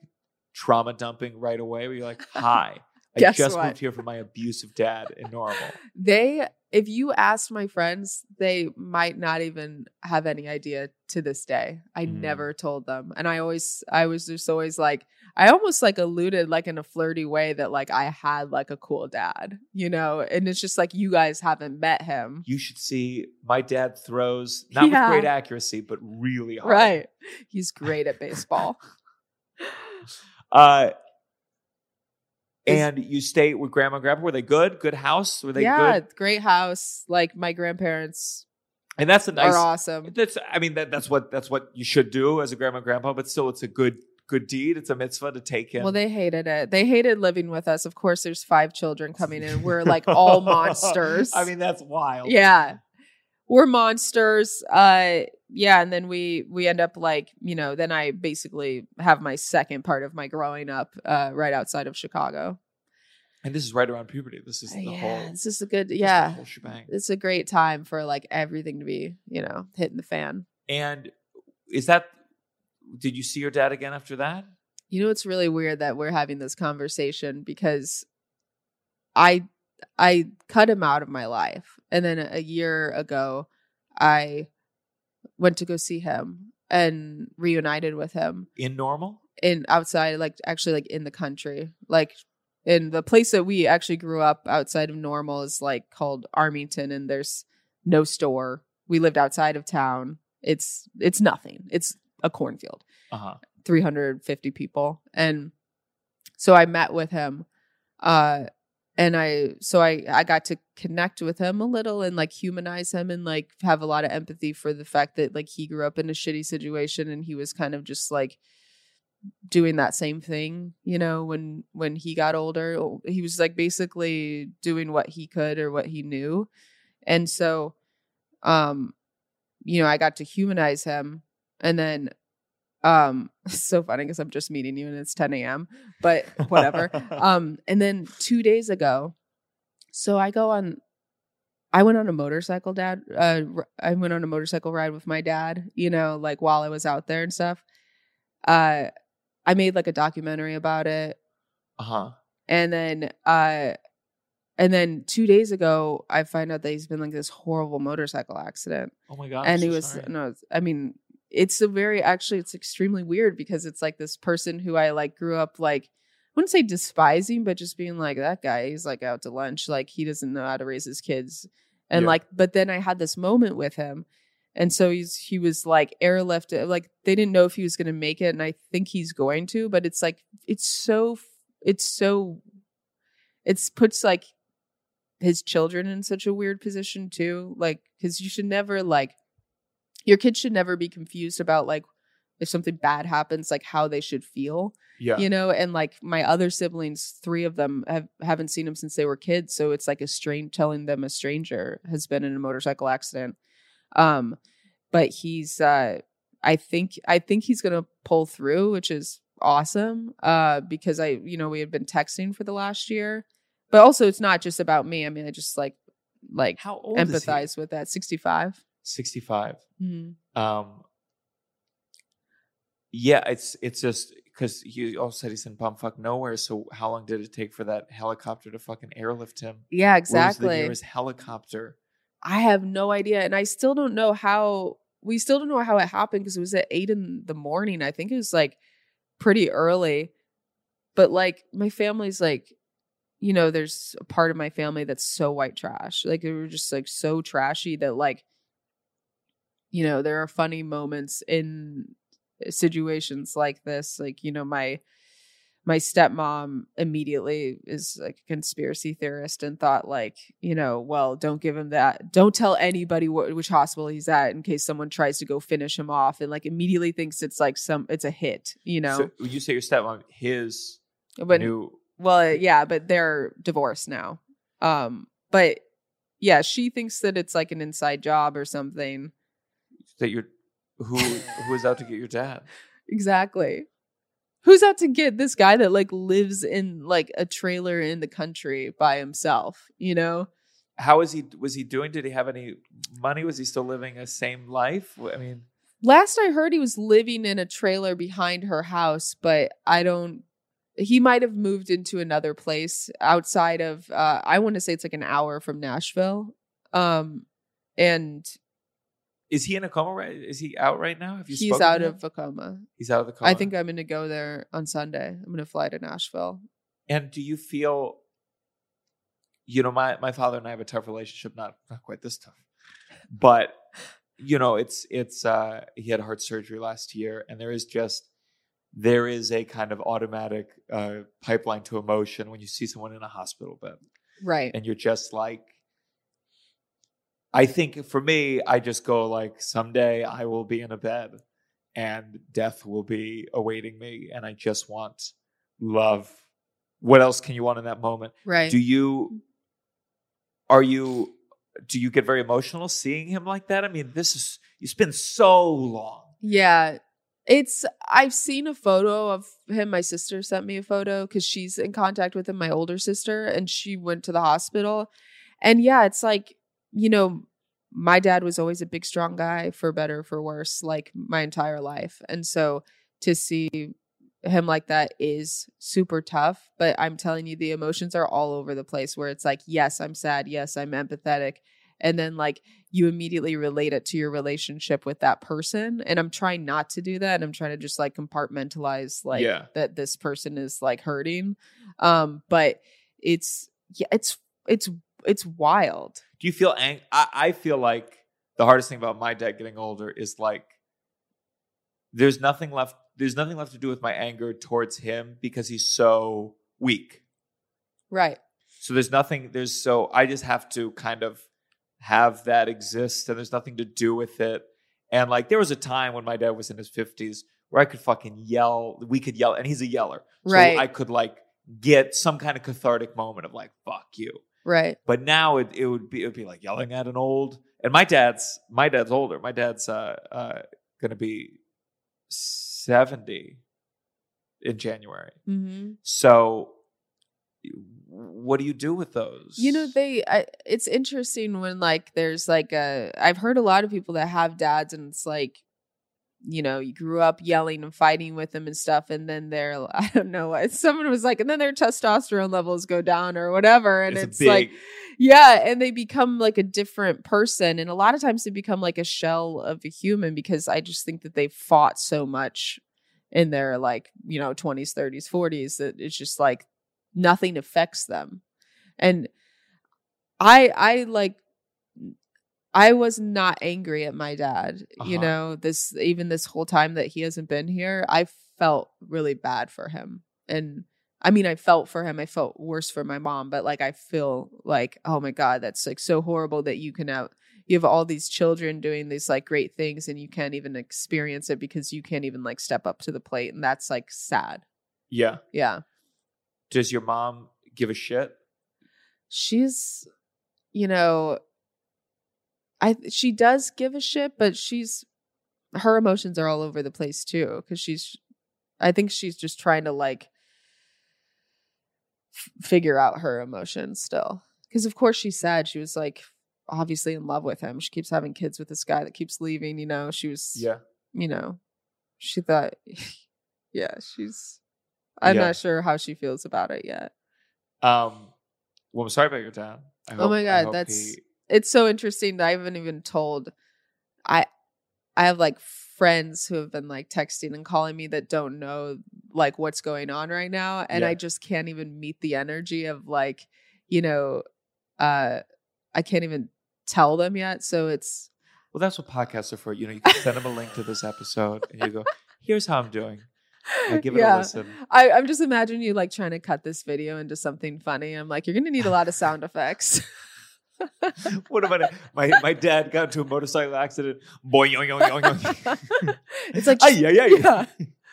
trauma dumping right away? Were you like, "Hi, I just what? moved here from my abusive dad in Normal"? They, if you asked my friends, they might not even have any idea to this day. I Mm. never told them, and I always, I was just always like, I almost like alluded like in a flirty way that like I had like a cool dad, you know, and it's just like you guys haven't met him. You should see my dad throws not Yeah. with great accuracy, but really hard. Right. He's great at baseball. Uh, and you stay with grandma and grandpa. Were they good? Good house? Were they yeah, good? great house. Like my grandparents And that's a nice. are awesome. That's. I mean, that, that's what that's what you should do as a grandma and grandpa. But still, it's a good good deed. It's a mitzvah to take in. Well, they hated it. They hated living with us. Of course, there's five children coming in. We're like all monsters. I mean, that's wild. yeah we're monsters uh yeah and then we we end up like you know then i basically have my second part of my growing up uh right outside of chicago And this is right around puberty. This is the yeah whole. this is a good this is the yeah whole shebang. it's a great time for like everything to be you know hitting the fan And is that? Did you see your dad again after that? you know it's really weird that we're having this conversation because i i cut him out of my life. And then a year ago i went to go see him and reunited with him. In normal? in outside like actually like in the country. Like in the place that we actually grew up outside of normal is like called armington and there's no store. We lived outside of town. It's it's nothing. It's a cornfield. Uh huh. 350 people. And so i met with him uh and i so i i got to connect with him a little and like humanize him and like have a lot of empathy for the fact that like he grew up in a shitty situation and he was kind of just like doing that same thing you know when when he got older. He was like basically doing what he could or what he knew. And so um you know i got to humanize him and then um so funny because i'm just meeting you and it's 10 a.m but whatever um and then two days ago so i go on i went on a motorcycle dad uh i went on a motorcycle ride with my dad you know like while i was out there and stuff uh i made like a documentary about it Uh huh. and then uh and then two days ago i find out that he's been like this horrible motorcycle accident Oh my god. I'm and he so was sorry. no i mean it's a very actually it's extremely weird because it's like this person who i like grew up like i wouldn't say despising but just being like that guy he's like out to lunch like he doesn't know how to raise his kids and Yeah. like but then i had this moment with him and so he's he was like airlifted like they didn't know if he was going to make it and i think he's going to but it's like it's so it's so it's puts like his children in such a weird position too like because you should never like your kids should never be confused about like if something bad happens like how they should feel Yeah. you know and like my other siblings three of them have haven't seen him since they were kids so it's like a strange telling them a stranger has been in a motorcycle accident um but he's uh i think i think he's gonna pull through which is awesome uh because i you know we had been texting for the last year but also it's not just about me i mean i just like like How old is he? empathize with that 65 65. Mhm. Um, yeah, it's it's just because he also said he's in bumfuck nowhere. So how long did it take for that helicopter to fucking airlift him? yeah Where was the exactly nearest helicopter? I have no idea. And I still don't know how we still don't know how it happened because it was at eight in the morning. I think it was like pretty early. But like my family's like, you know, there's a part of my family that's so white trash. Like they were just like so trashy that like, you know, there are funny moments in situations like this. Like, you know, my my stepmom immediately is like a conspiracy theorist and thought like you know well don't give him that don't tell anybody wh- which hospital he's at in case someone tries to go finish him off and like immediately thinks it's like some it's a hit you know So you say your stepmom, his but new. well yeah but they're divorced now um but yeah she thinks that it's like an inside job or something that you're who who is out to get your dad? exactly who's out to get this guy that like lives in like a trailer in the country by himself you know How is he? Was he doing? Did he have any money? Was he still living a same life? I mean, Last I heard, he was living in a trailer behind her house, but I don't. He might have moved into another place outside of. Uh, I want to say it's like an hour from Nashville, um, and is he in a coma? Right? Is he out right now? Have you? He's out of a coma. He's out of the coma. I think I'm going to go there on Sunday. I'm going to fly to Nashville. And do you feel? You know, my my father and I have a tough relationship. Not not quite this tough, but you know, it's it's. uh He had heart surgery last year, and there is just there is a kind of automatic uh pipeline to emotion when you see someone in a hospital bed. Right. and you're just like i think for me i just go like someday i will be in a bed and death will be awaiting me and i just want love what else can you want in that moment Right. do you are you do you get very emotional seeing him like that i mean this is it's been so long Yeah. It's I've seen a photo of him. My sister sent me a photo because she's in contact with him, my older sister, and she went to the hospital. And yeah, it's like, you know, my dad was always a big, strong guy, for better, for worse, like my entire life. And so to see him like that is super tough. But I'm telling you, the emotions are all over the place where it's like, yes, I'm sad. Yes, I'm empathetic. And then like you immediately relate it to your relationship with that person. And I'm trying not to do that. And I'm trying to just like compartmentalize like Yeah. that this person is like hurting. Um, but it's yeah, it's it's it's wild. Do you feel ang- I, I feel like the hardest thing about my dad getting older is like there's nothing left there's nothing left to do with my anger towards him because he's so weak Right. so there's nothing there's so i just have to kind of have that exist and there's nothing to do with it and like there was a time when my dad was in his 50s where i could fucking yell we could yell and he's a yeller so Right. i could like get some kind of cathartic moment of like fuck you Right. but now it, it would be it would be like yelling at an old and my dad's my dad's older. My dad's uh uh gonna be seventy in January. Mm-hmm. So what do you do with those? You know, they. I, it's interesting when like there's like a. I've heard a lot of people that have dads, and it's like, you know, you grew up yelling and fighting with them and stuff, and then they're. I don't know. Someone was like, and then their testosterone levels go down or whatever, and it's, it's, like, yeah, and they become like a different person, and a lot of times they become like a shell of a human because I just think that they fought so much in their like you know 20s 30s 40s that it's just like nothing affects them and i i like i was not angry at my dad you Uh-huh. know this even this whole time that he hasn't been here i felt really bad for him and i mean i felt for him i felt worse for my mom but like i feel like oh my god that's like so horrible that you can have you have all these children doing these like great things and you can't even experience it because you can't even like step up to the plate and that's like sad yeah. yeah Does your mom give a shit? she's you know i she does give a shit but she's her emotions are all over the place too because she's i think she's just trying to like f- figure out her emotions still because of course she's sad she was like obviously in love with him she keeps having kids with this guy that keeps leaving you know she was Yeah. you know she thought yeah she's i'm Yeah. not sure how she feels about it yet Um well I'm sorry about your dad. I Oh my God, that's- he- it's so interesting that I haven't even told. I I have like friends who have been like texting and calling me that don't know like what's going on right now, and Yeah. I just can't even meet the energy of like you know, uh, I can't even tell them yet. So it's well that's what podcasts are for. You know, you can send them a link to this episode and you go, here's how I'm doing. And give it a listen. I, I'm just imagining you like trying to cut this video into something funny. I'm like, you're gonna need a lot of sound effects. what about it? My my dad got into a motorcycle accident. Boing, yoing, yoing, it's like Ay, ay, ay. yeah.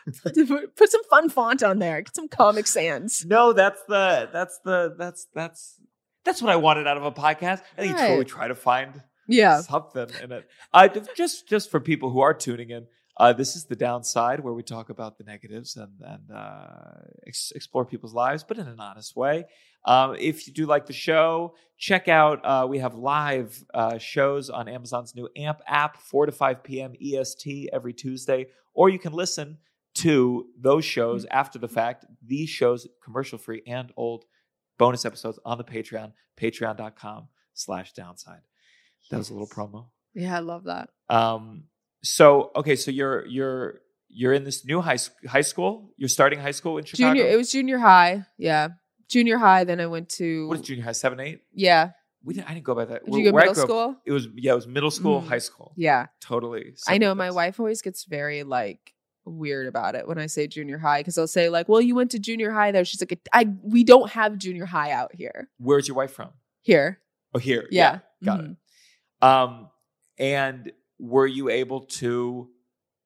put, some fun font on there. Get some Comic Sans. No, that's the that's the that's that's that's what I wanted out of a podcast. I think you totally try to find Yeah. something in it. Uh, just just for people who are tuning in, uh, this is the downside where we talk about the negatives and and uh, ex- explore people's lives, but in an honest way. Um, if you do like the show, check out uh, we have live uh, shows on Amazon's new AMP app, four to five p.m. EST every Tuesday, or you can listen to those shows after the fact. These shows commercial free and old bonus episodes on the Patreon, patreon.com slash downside. That was a little promo. Yeah, I love that. Um, so okay, so you're you're you're in this new high high school. You're starting high school in Chicago. Junior, it was junior high. Yeah, junior high. Then I went to what is junior high? Seven, eight. yeah. We didn't. I didn't go by that. Did Where- you go middle up, school? It was yeah. It was middle school, Mm. high school. Yeah, Totally. I know. My wife always gets very like weird about it when I say junior high because I'll say like, "Well, you went to junior high there." She's like, "I we don't have junior high out here." Where's your wife from? Here, Oh, here. yeah, got Mhm. it. Um, and were you able to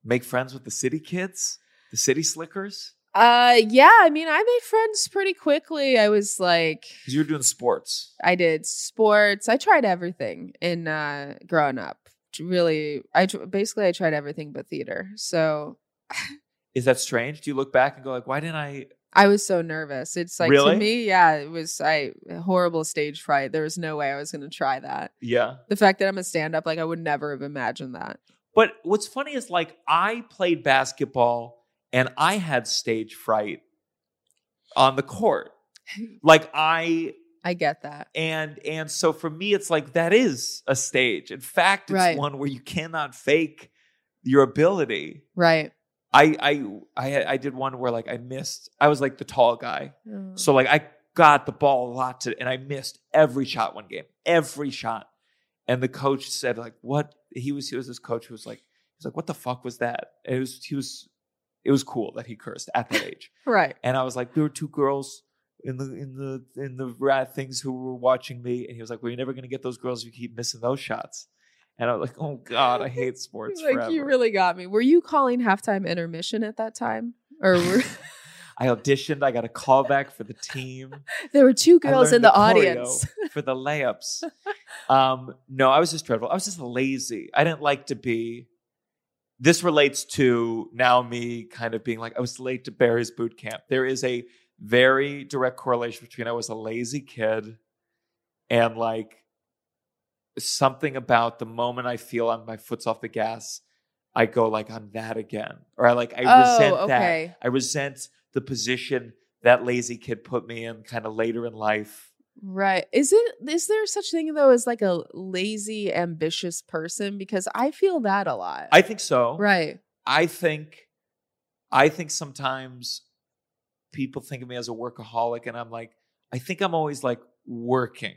make friends with the city kids, the city slickers? Uh, yeah. I mean, I made friends pretty quickly. I was like, Because you were doing sports. I did sports. I tried everything in uh growing up. Really, I tr- basically I tried everything but theater. So Is that strange? Do you look back and go like, why didn't I? I was so nervous. It's like Really? to me, yeah, it was I horrible stage fright. There was no way I was going to try that. Yeah. The fact that I'm a stand up, like I would never have imagined that. But what's funny is like I played basketball and I had stage fright on the court. Like I I get that. and and so for me it's like that is a stage. In fact, it's Right. one where you cannot fake your ability. Right. I I I I did one where like I missed. I was like the tall guy. Oh. So like I got the ball a lot to and I missed every shot one game. Every shot. And the coach said like what he was he was this coach who was like he's like what the fuck was that? It was he was it was cool that he cursed at that age. Right. And I was like there were two girls in the in the in the rat things who were watching me and he was like well you're never going to get those girls if you keep missing those shots. And I was like oh god, I hate sports like forever. you really got me. Were you calling halftime intermission at that time? Or were I auditioned, I got a callback for the team. there were two girls in the, choreo audience? for the layups. Um, no, I was just dreadful. I was just lazy. I didn't like to be. This relates to now me kind of being like I was late to Barry's boot camp. There is a very direct correlation between I was a lazy kid and like something about the moment I feel on my foot's off the gas, I go like on that again, or I like I oh, resent oh, that. I resent the position that lazy kid put me in kind of later in life. Right. Is it is there such thing though as like a lazy ambitious person because I feel that a lot. I think so. right. I think I think sometimes people think of me as a workaholic and I'm like I think I'm always like working.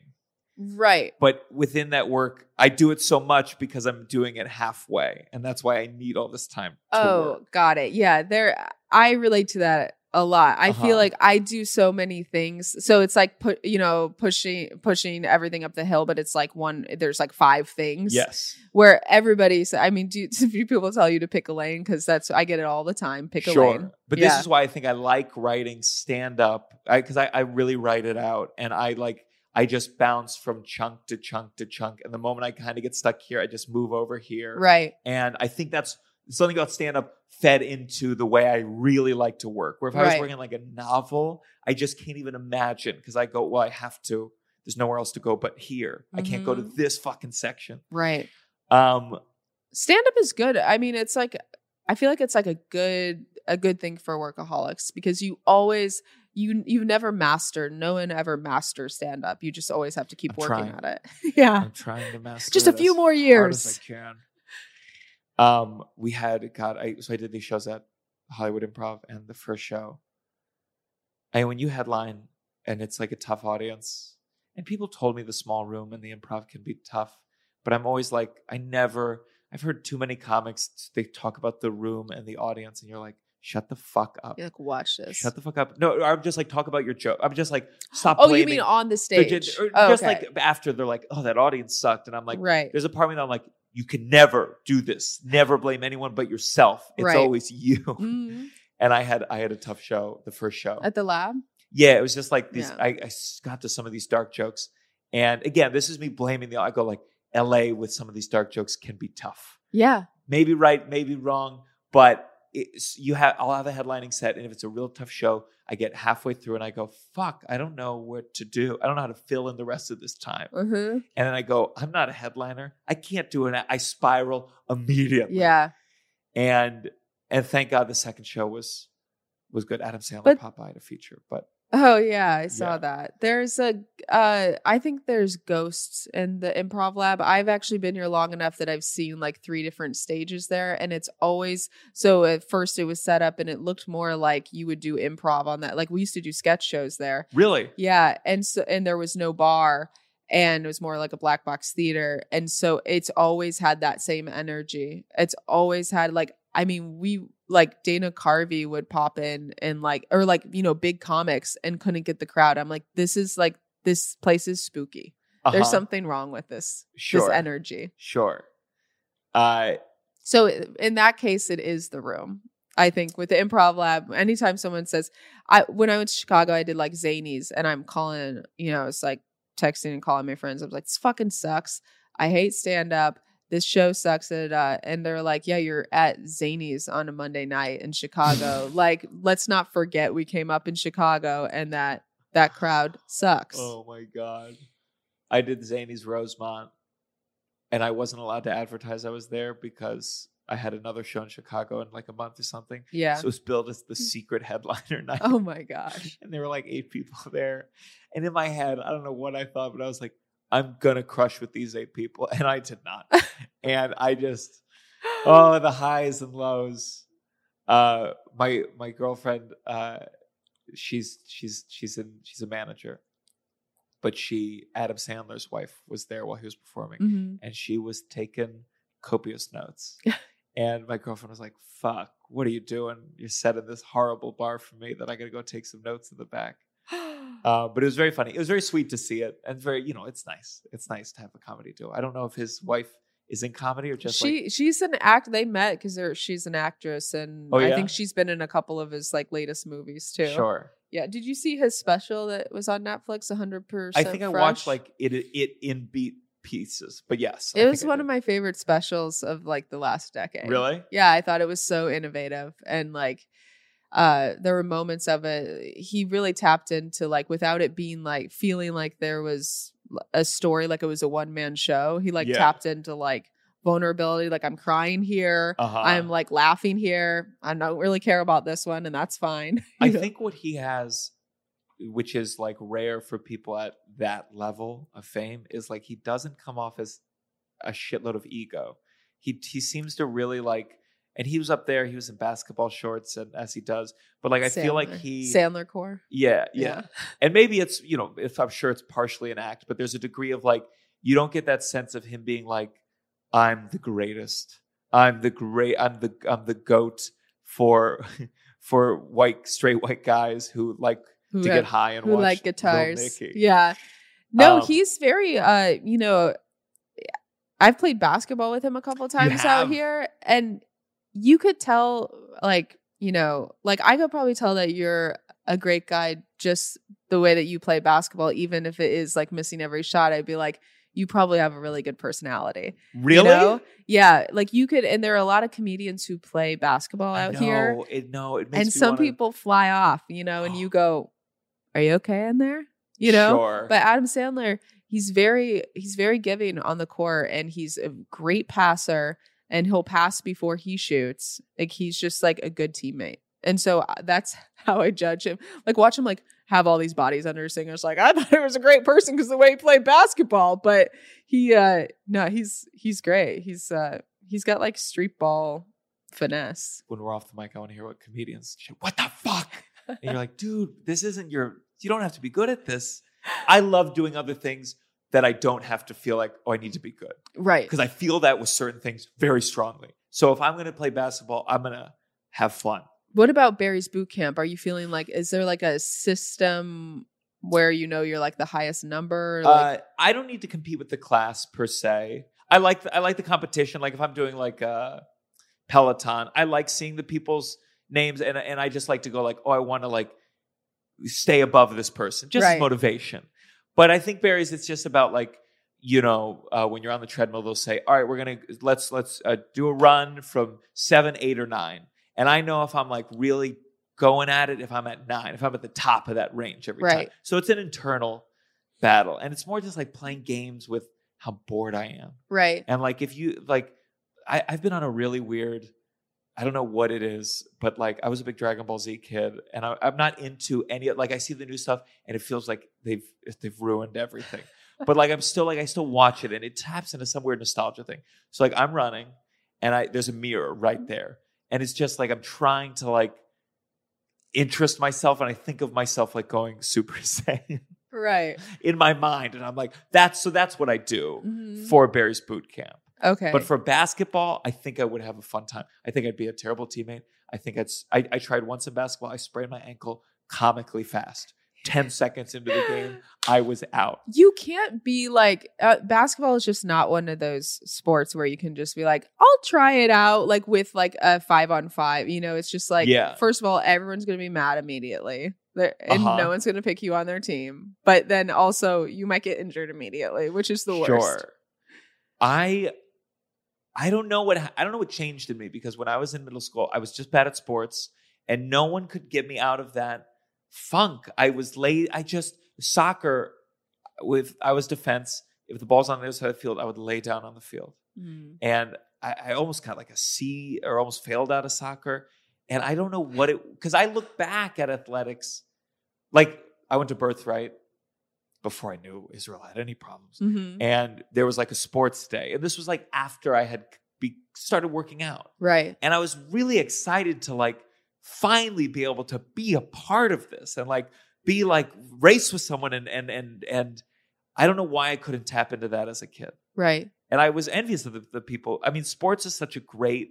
Right. But within that work, I do it so much because I'm doing it halfway and that's why I need all this time to Oh, work. got it. Yeah, there I relate to that a lot. I Uh-huh. feel like I do so many things. So it's like put you know, pushing pushing everything up the hill, but it's like one there's like five things. Yes. Where everybody's I mean, do, do people tell you to pick a lane cuz that's I get it all the time. Pick a lane. But this is why I think I like writing stand up because I, I really write it out and I like I just bounce from chunk to chunk to chunk. And the moment I kind of get stuck here, I just move over here. Right. And I think that's something about stand up fed into the way I really like to work. Where if I was Right. working like a novel, I just can't even imagine because I go, well, I have to. There's nowhere else to go but here. I can't go to Mhm. this fucking section. Right. Um, stand up is good. I mean, it's like I feel like it's like a good a good thing for workaholics because you always you you've never master. No one ever masters stand up. You just always have to keep I'm working trying. at it. yeah. I'm trying to master Just a it few as more hard as years. I can. Um, we had God. I so I did these shows at Hollywood Improv, and the first show. And when you headline, and it's like a tough audience, and people told me the small room and the improv can be tough, but I'm always like, I never. I've heard too many comics. They talk about the room and the audience, and you're like, shut the fuck up. You're like, watch this. Shut the fuck up. No, I'm just like talk about your joke. I'm just like stop. oh, you mean on the stage? just, Oh, just okay. like after they're like, oh, that audience sucked, and I'm like, right. there's a part of me that I'm like, you can never do this. Never blame anyone but yourself. It's Right. always you. Mhm. And I had I had a tough show, the first show. At the lab. yeah, it was just like these. Yeah. I, I got to some of these dark jokes, and again, this is me blaming the. I go like, L.A. with some of these dark jokes can be tough. Yeah. Maybe right, maybe wrong, but you have. I'll have a headlining set, and if it's a real tough show, I get halfway through and I go, fuck, I don't know what to do. I don't know how to fill in the rest of this time. hmm And then I go, I'm not a headliner. I can't do it. I spiral immediately. Yeah. And and thank God the second show was was good. Adam Sandler But- Popeye to feature, but Oh yeah, I saw Yeah. that. There's a uh I think there's ghosts in the improv lab. I've actually been here long enough that I've seen like three different stages there and it's always so at first it was set up and it looked more like you would do improv on that. Like we used to do sketch shows there. Really? Yeah, and so and there was no bar and it was more like a black box theater and so it's always had that same energy. It's always had like I mean, we like Dana Carvey would pop in and like or like, you know, big comics and couldn't get the crowd. I'm like this is like this place is spooky. There's Uh-huh. something wrong with this Sure. this energy. Sure. Uh, So in that case, it is the room. I think with the improv lab, anytime someone says, I when I went to Chicago, I did like Zanies, and I'm calling, you know, it's like texting and calling my friends. I was like, this fucking sucks. I hate stand up. This show sucks. At, uh, and they're like, yeah, you're at Zanies on a Monday night in Chicago. like, let's not forget we came up in Chicago and that that crowd sucks. oh my god. I did Zanies Rosemont, and I wasn't allowed to advertise I was there because I had another show in Chicago in like a month or something. yeah. So it was billed as the secret headliner night. oh my gosh. and there were like eight people there. And in my head, I don't know what I thought, but I was like, I'm gonna crush with these eight people, and I did not. and I just, oh, the highs and lows. Uh, my my girlfriend, uh, she's she's she's in she's a manager, but she Adam Sandler's wife was there while he was performing, Mhm. and she was taking copious notes. and my girlfriend was like, "Fuck, what are you doing? You're setting this horrible bar for me that I got to go take some notes in the back." Uh, but it was very funny. It was very sweet to see it, and very, you know, it's nice. It's nice to have a comedy duo. I don't know if his wife is in comedy or just she like she's an act they met because she's an actress and Oh, i think she's been in a couple of his like latest movies too sure. yeah did you see his special that was on netflix 100% I think I watched like it it in beat pieces, but yes, it was one of my favorite specials of like the last decade really. yeah i thought it was so innovative and like uh there were moments of it he really tapped into like without it being like feeling like there was a story like it was a one-man show he like Yeah. tapped into like vulnerability like i'm crying here Uh-huh. i'm like laughing here i don't really care about this one and that's fine I know? think what he has, which is like rare for people at that level of fame, is like he doesn't come off as a shitload of ego. He he seems to really like, and he was up there. He was in basketball shorts, and as he does, but like I feel like Sandler. he, sandler core yeah, yeah, and maybe it's you know, if I'm sure it's partially an act, but there's a degree of like you don't get that sense of him being like, I'm the greatest. I'm the great. I'm the I'm the goat for for white straight white guys who like who to have- get high and who watch like guitars yeah no Um, he's very uh you know i've played basketball with him a couple times out here and you could tell like you know like i could probably tell that you're a great guy just the way that you play basketball even if it is like missing every shot i'd be like you probably have a really good personality you Really? know? yeah like you could and there are a lot of comedians who play basketball I out here It, no, it makes and me some wanna- people fly off you know and you go are you okay in there you know Sure. but adam sandler he's very he's very giving on the court and he's a great passer and he'll pass before he shoots like he's just like a good teammate and so uh, that's how i judge him like watch him like have all these bodies under his fingers like i thought he was a great person because the way he played basketball but he uh no he's he's great he's uh he's got like street ball finesse when we're off the mic, I want to hear what comedians. What the fuck? and you're like, dude, this isn't your. You don't have to be good at this. I love doing other things that I don't have to feel like, oh, I need to be good right because I feel that with certain things very strongly. So if I'm going to play basketball, I'm going to have fun. What about Barry's boot camp? Are you feeling like is there like a system where you know you're like the highest number? Like, uh, I don't need to compete with the class per se. I like the, I like the competition. Like if I'm doing like a Peloton, I like seeing the people's names, and and I just like to go like, oh, I want to like stay above this person, just Right. motivation. But I think Barry's, it's just about like you know uh, when you're on the treadmill, they'll say, all right, we're gonna let's let's uh, do a run from seven, eight, or nine, and I know if I'm like really going at it, if I'm at nine, if I'm at the top of that range every time. So it's an internal battle. And it's more just like playing games with how bored I am. right. And like if you like I, I've been on a really weird I don't know what it is, but like I was a big Dragon Ball Z kid, and I, I'm not into any. Like I see the new stuff, and it feels like they've they've ruined everything. but like I'm still like I still watch it, and it taps into some weird nostalgia thing. So like I'm running, and I there's a mirror right there, and it's just like I'm trying to like interest myself, and I think of myself like going Super Saiyan Right. in my mind, and I'm like that's so that's what I do Mhm. for Barry's boot camp. Okay. But for basketball, I think I would have a fun time. I think I'd be a terrible teammate. I think it's I'd, I, I tried once in basketball. I sprained my ankle comically fast. 10 seconds into the game, I was out. you can't be like uh, basketball is just not one of those sports where you can just be like i'll try it out like with like a five on five you know it's just like Yeah. first of all everyone's gonna be mad immediately There- and Uh-huh. no one's gonna pick you on their team but then also you might get injured immediately which is the worst Sure. I I don't know what I don't know what changed in me because when I was in middle school, I was just bad at sports and no one could get me out of that funk. I was late. I just soccer with I was defense. If the ball's on the other side of the field, I would lay down on the field. Mm. and I, I almost got like a C or almost failed out of soccer. And I don't know what it because I look back at athletics, like I went to Birthright before I knew Israel had any problems, Mhm. and there was like a sports day, and this was like after I had be, started working out, right and I was really excited to like finally be able to be a part of this and like be like race with someone and and and and I don't know why I couldn't tap into that as a kid. right And I was envious of the, the people. I mean, sports is such a great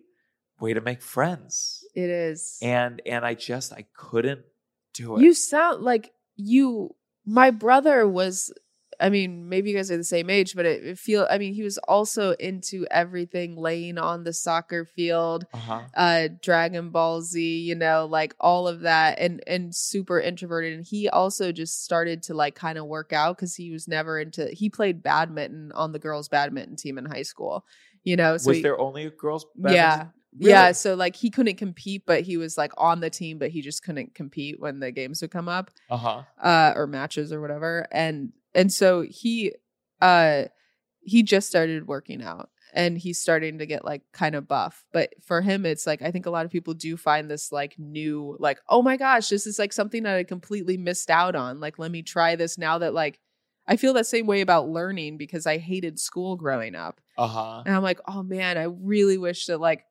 way to make friends. it is And and I just I couldn't do it. You sound like you. My brother was. I mean, maybe you guys are the same age, but it, it feel. I mean, he was also into everything, laying on the soccer field, uh-huh. uh, Dragon Ball Z. You know, like all of that, and and super introverted. And he also just started to like kind of work out because he was never into. He played badminton on the girls' badminton team in high school. You know, so was he- there only girls? yeah. Really? Yeah, so like he couldn't compete, but he was like on the team, but he just couldn't compete when the games would come up Uh huh. uh or matches or whatever and and so he uh he just started working out and he's starting to get like kind of buff but for him it's like i think a lot of people do find this like new like oh my gosh this is like something that i completely missed out on like let me try this now that like i feel that same way about learning because i hated school growing up Uh huh. and i'm like oh man i really wish that like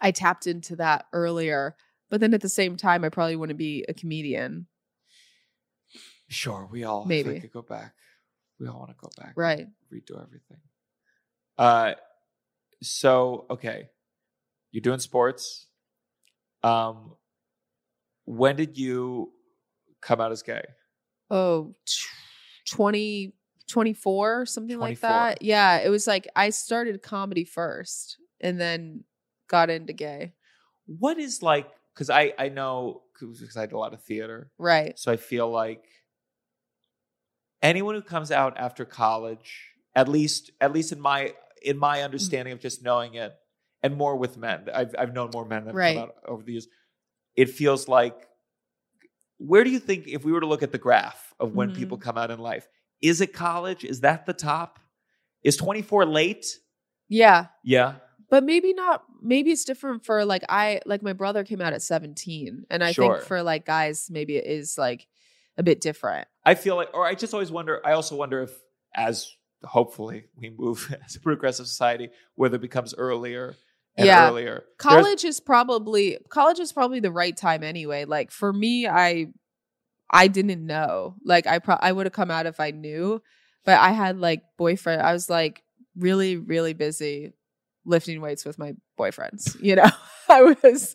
i tapped into that earlier but then at the same time i probably wouldn't be a comedian Sure. We all Maybe. Could go back. We all want to go back. right Redo everything. Uh. So okay, you're doing sports. Um. When did you come out as gay? oh tw- 20 24 something like that yeah it was like i started comedy first and then got into gay. What is like because i i know because i did a lot of theater. Right. So i feel like anyone who comes out after college at least at least in my in my understanding of just knowing it and more with men i've, I've known more men that Right. come out over the years it feels like where do you think if we were to look at the graph of when Mhm. people come out in life is it college? Is that the top? Is 24 late? Yeah. Yeah but maybe not maybe it's different for like i like my brother came out at 17 and i Sure. think for like guys maybe it is like a bit different I feel like, or I just always wonder. I also wonder if, as hopefully we move as a progressive society, whether it becomes earlier and Yeah. earlier. There's- college is probably college is probably the right time anyway like for me i i didn't know like i pro- i would have come out if i knew but i had like boyfriend i was like really really busy lifting weights with my boyfriends you know i was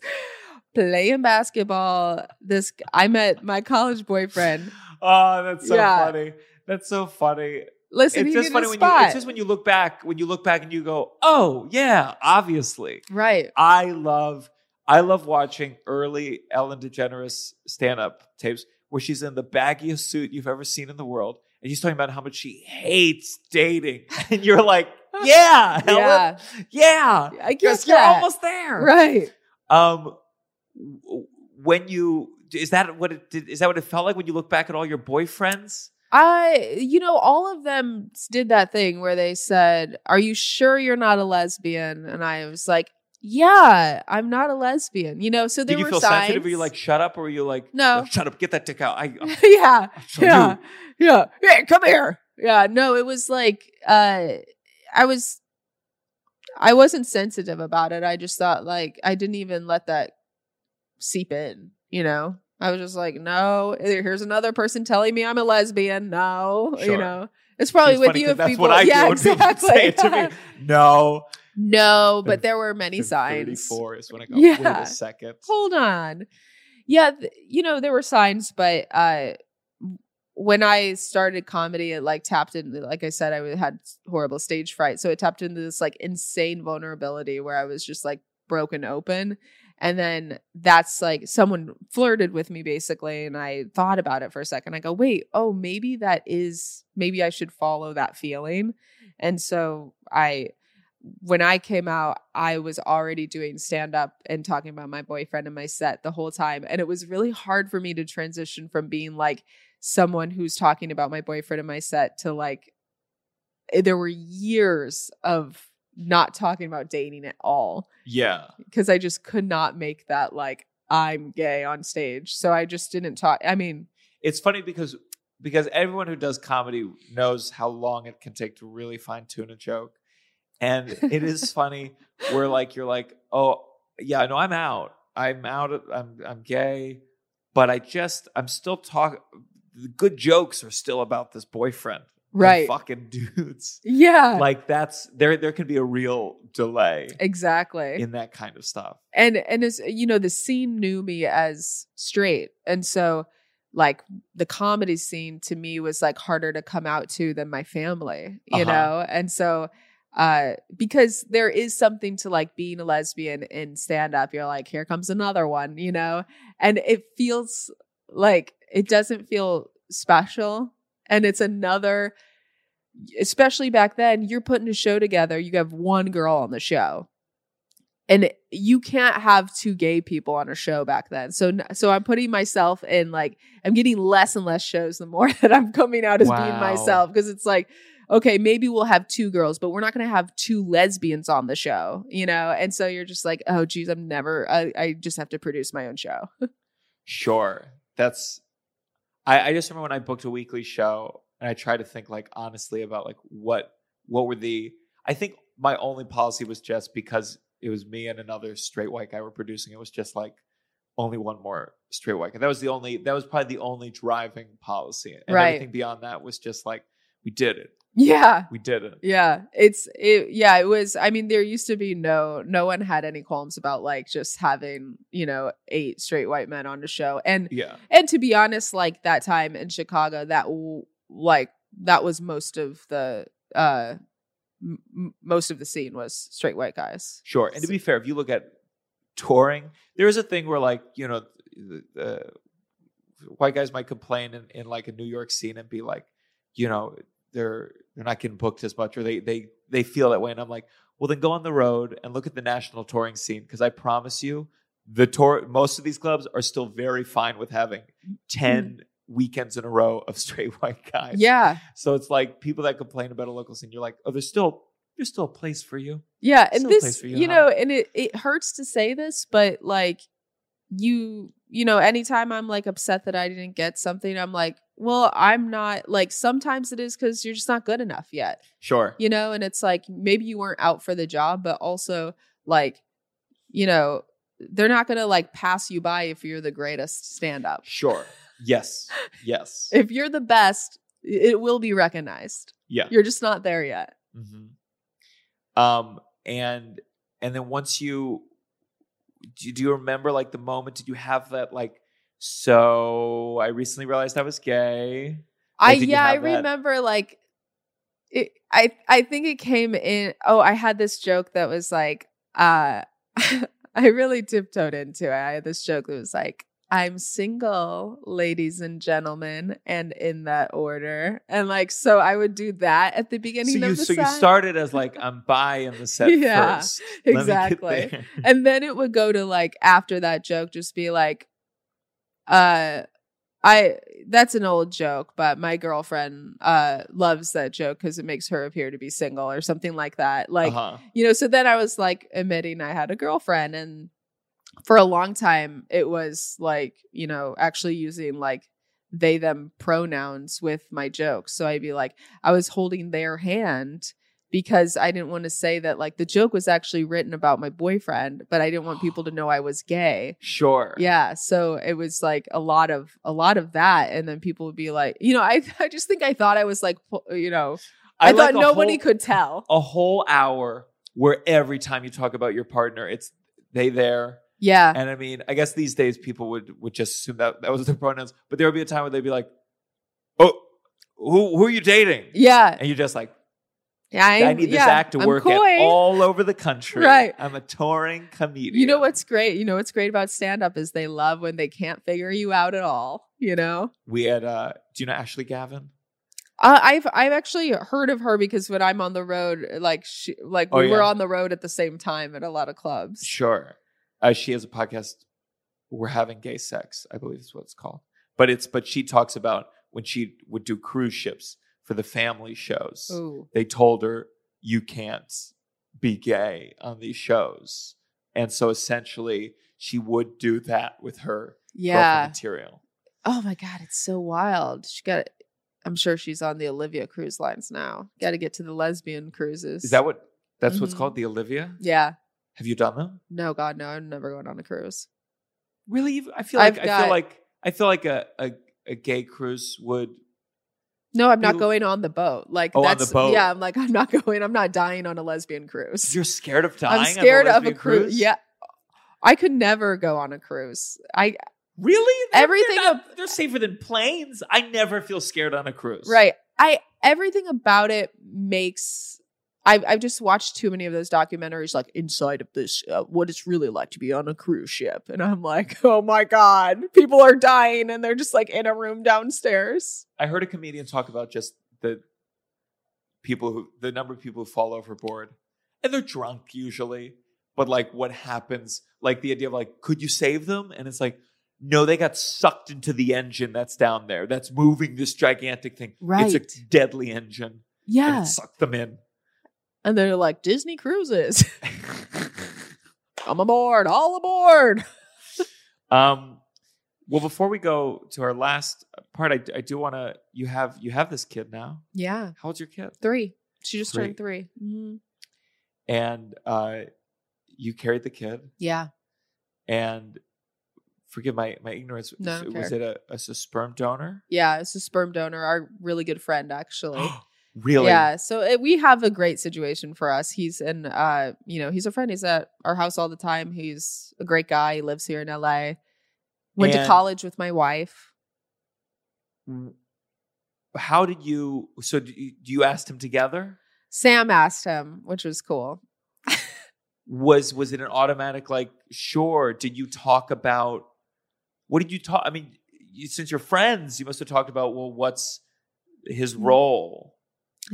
playing basketball this i met my college boyfriend oh, that's so Yeah. funny. That's so funny. listen it's just funny when you. It's just when you look back. When you look back and you go, "Oh yeah, obviously." right I love. I love watching early Ellen DeGeneres stand-up tapes where she's in the baggiest suit you've ever seen in the world, and she's talking about how much she hates dating, and you're like, "Yeah, Ellen, yeah yeah." i guess you're that. almost there. right Um, when you is that what it did? Is that what it felt like when you look back at all your boyfriends? I, you know, all of them did that thing where they said, "Are you sure you're not a lesbian?" And I was like, yeah, I'm not a lesbian, you know. So there Did you were feel signs. sensitive? Were you like, shut up? Or were you like, No. shut up, get that dick out? I, yeah, yeah, you- yeah, yeah. Come here. Yeah, no, it was like uh, I was, I wasn't sensitive about it. I just thought like I didn't even let that seep in. You know, I was just like, no. Here's another person telling me I'm a lesbian. No, you know, it's probably It's with you if people. what I yeah, do when people exactly. say it to me. No. no, but there were many signs. 34 is when I go, Yeah. wait a second. hold on yeah th- you know there were signs but uh when i started comedy it like tapped into like i said i had horrible stage fright. So it tapped into this like insane vulnerability where i was just like broken open. And then that's like someone flirted with me basically and i thought about it for a second. I go wait oh maybe that is maybe i should follow that feeling. And so i when I came out, I was already doing stand up and talking about my boyfriend in my set the whole time. And it was really hard for me to transition from being like someone who's talking about my boyfriend in my set to like, eh, there were years of not talking about dating at all Yeah. because I just could not make that like, I'm gay on stage. So I just didn't talk. I mean, It's funny because because everyone who does comedy knows how long it can take to really fine tune a joke. And it is funny where like you're like, oh yeah, no, I'm out. I'm out. I'm I'm gay, but I just I'm still talking. The good jokes are still about this boyfriend, right. Fucking dudes. Yeah. Like that's there. There can be a real delay exactly. in that kind of stuff. and and as you know the scene knew me as straight and so like the comedy scene to me was like harder to come out to than my family you Uh-huh. know and so uh because there is something to like being a lesbian in stand up you're like here comes another one you know and it feels like it doesn't feel special and it's another especially back then you're putting a show together you have one girl on the show and you can't have two gay people on a show back then. So so i'm putting myself in like i'm getting less and less shows the more that i'm coming out as being myself because it's like okay maybe we'll have two girls but we're not going to have two lesbians on the show you know? And so you're just like oh geez i'm never i, I just have to produce my own show. Sure. That's I, I just remember when I booked a weekly show and I tried to think like honestly about like what what were the I think my only policy was just because it was me and another straight white guy were producing it was just like only one more straight white guy. That was the only that was probably the only driving policy. And Right. everything beyond that was just like we did it. Yeah We did it. yeah it's it yeah it was i mean there used to be no no one had any qualms about like just having you know eight straight white men on the show and Yeah. and to be honest like that time in chicago that like that was most of the uh m- most of the scene was straight white guys Sure. And to be fair, if you look at touring, there is a thing where like, you know, the, the white guys might complain in, in like a New York scene and be like, you know, they're they're not getting booked as much or they they they feel that way. And I'm like, well then go on the road and look at the national touring scene because I promise you the tour most of these clubs are still very fine with having 10 mm-hmm. weekends in a row of straight white guys. yeah So it's like people that complain about a local scene, you're like, oh, there's still there's still a place for you. Yeah, and Still this, for you, you, huh? know, and it it hurts to say this, but like you, you know, anytime I'm like upset that I didn't get something, I'm like, well, I'm not like sometimes it is because you're just not good enough yet, Sure. you know, and it's like maybe you weren't out for the job, but also like, you know, they're not gonna like pass you by if you're the greatest stand up. Sure. Yes. Yes. If you're the best, it will be recognized. yeah. You're just not there yet. Mm-hmm. Um. And and then once you do, do you remember like the moment? Did you have that like? So I recently realized I was gay. I yeah, I that? remember like it, I I think it came in oh, I had this joke that was like uh I really tiptoed into it. I had this joke that was like I'm single, ladies and gentlemen, and in that order. And like so I would do that at the beginning So you of the so you started as like I'm bi in the set Yeah, first. Let exactly. and then it would go to like after that joke just be like uh I that's an old joke, but my girlfriend uh loves that joke because it makes her appear to be single or something like that. Like uh-huh. you know, so then I was like admitting I had a girlfriend and for a long time it was like, you know, actually using like they them pronouns with my jokes. So I'd be like, I was holding their hand because I didn't want to say that like the joke was actually written about my boyfriend, but I didn't want people to know I was gay. Sure. Yeah, so it was like a lot of a lot of that, and then people would be like, you know, I I just think I thought I was like, you know, I, like thought a nobody whole- could tell. a whole hour where every time you talk about your partner, it's they there. Yeah, And I mean, I guess these days people would would just assume that that was their pronouns, but there would be a time where they'd be like, "Oh, who who are you dating?" yeah, And you're just like, yeah. "I I'm- need this yeah, act to I'm work at all over the country. Right. I'm a touring comedian. You know what's great? You know what's great about stand up is they love when they can't figure you out at all. You know, We had. uh Do you know Ashley Gavin? uh, I've I've actually heard of her because when I'm on the road, like she, like Oh, we were on the road at the same time at a lot of clubs. Sure. Uh, she has a podcast. We're having gay sex, I believe is what it's called. But it's but she talks about when she would do cruise ships for the family shows. Ooh, They told her you can't be gay on these shows, and so essentially she would do that with her yeah. material. Oh my god, it's so wild. She got. I'm sure she's on the Olivia cruise lines now. Got to get to the lesbian cruises. Is that what? That's what's Mhm. called the Olivia. Yeah. Have you done them? No, God, no. I'm never going on a cruise. Really? I feel like I've I got- feel like I feel like a, a a gay cruise would. No, I'm not You- going on the boat. Like Oh, on the that's boat. yeah. I'm like I'm not going. I'm not dying on a lesbian cruise. You're scared of dying. I'm on scared of a lesbian cruise. Yeah, I could never go on a cruise. I Really? They're- Everything They're, not- they're safer than planes. I never feel scared on a cruise. right. I everything about it makes. I've I've just watched too many of those documentaries, like inside of this, uh, what it's really like to be on a cruise ship, and I'm like, oh my god, people are dying, and they're just like in a room downstairs. I heard a comedian talk about just the people who, the number of people who fall overboard, and they're drunk usually. But like, what happens? Like the idea of like, could you save them? And it's like, no, they got sucked into the engine that's down there, that's moving this gigantic thing. Right. It's a deadly engine, and Yeah, it sucked them in. And they're like Disney cruises. Come aboard, all aboard. Um, well, before we go to our last part, I, I do want to. You have you have this kid now. Yeah, How old's your kid? three. She just Three. turned 3 Mhm. And uh, you carried the kid, Yeah. and forgive my my ignorance. No, was it a, a sperm donor? Yeah, it's a sperm donor, our really good friend, actually. really? Yeah, so it, we have a great situation for us. He's in, uh, you know, he's a friend. He's at our house all the time. He's a great guy. He lives here in LA. Went to college with my wife. How did you? So do you, do you asked him together? Sam asked him, which was cool. Was was it an automatic like? Sure. Did you talk about? What did you talk? I mean, you, since you're friends, you must have talked about well, what's his Mm. role?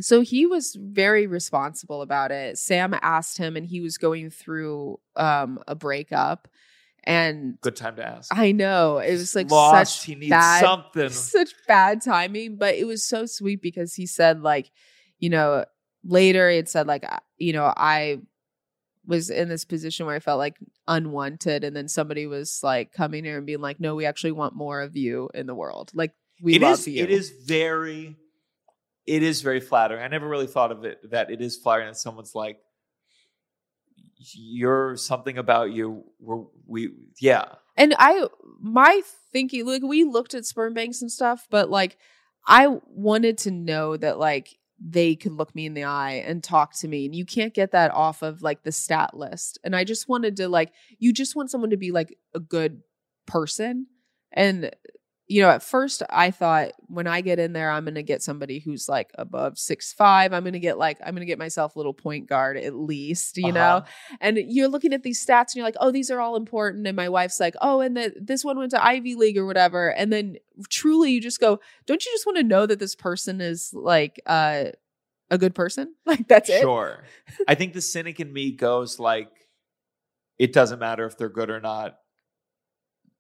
So he was very responsible about it. Sam asked him, and he was going through um, a breakup. And Good time to ask. I know it was like Lost. such he needs bad something. such bad timing, but it was so sweet because he said like, you know, later it said like, you know, I was in this position where I felt like unwanted, and then somebody was like coming here and being like, no, we actually want more of you in the world. Like we It love is. you. It is very. It is very flattering. I never really thought of it that it is flattering that someone's like, "You're something about you." We're, we yeah. And I, my thinking, like we looked at sperm banks and stuff, but like I wanted to know that like they could look me in the eye and talk to me. And you can't get that off of like the stat list. And I just wanted to like, you just want someone to be like a good person. And, you know, at first I thought when I get in there, I'm going to get somebody who's like above six five. I'm going to get like, I'm going to get myself a little point guard at least, you know? Uh-huh. and you're looking at these stats and you're like, oh, these are all important. And my wife's like, oh, and the, this one went to Ivy League or whatever. And then truly you just go, don't you just want to know that this person is like uh, a good person? Like that's it. Sure. I think the cynic in me goes like, it doesn't matter if they're good or not.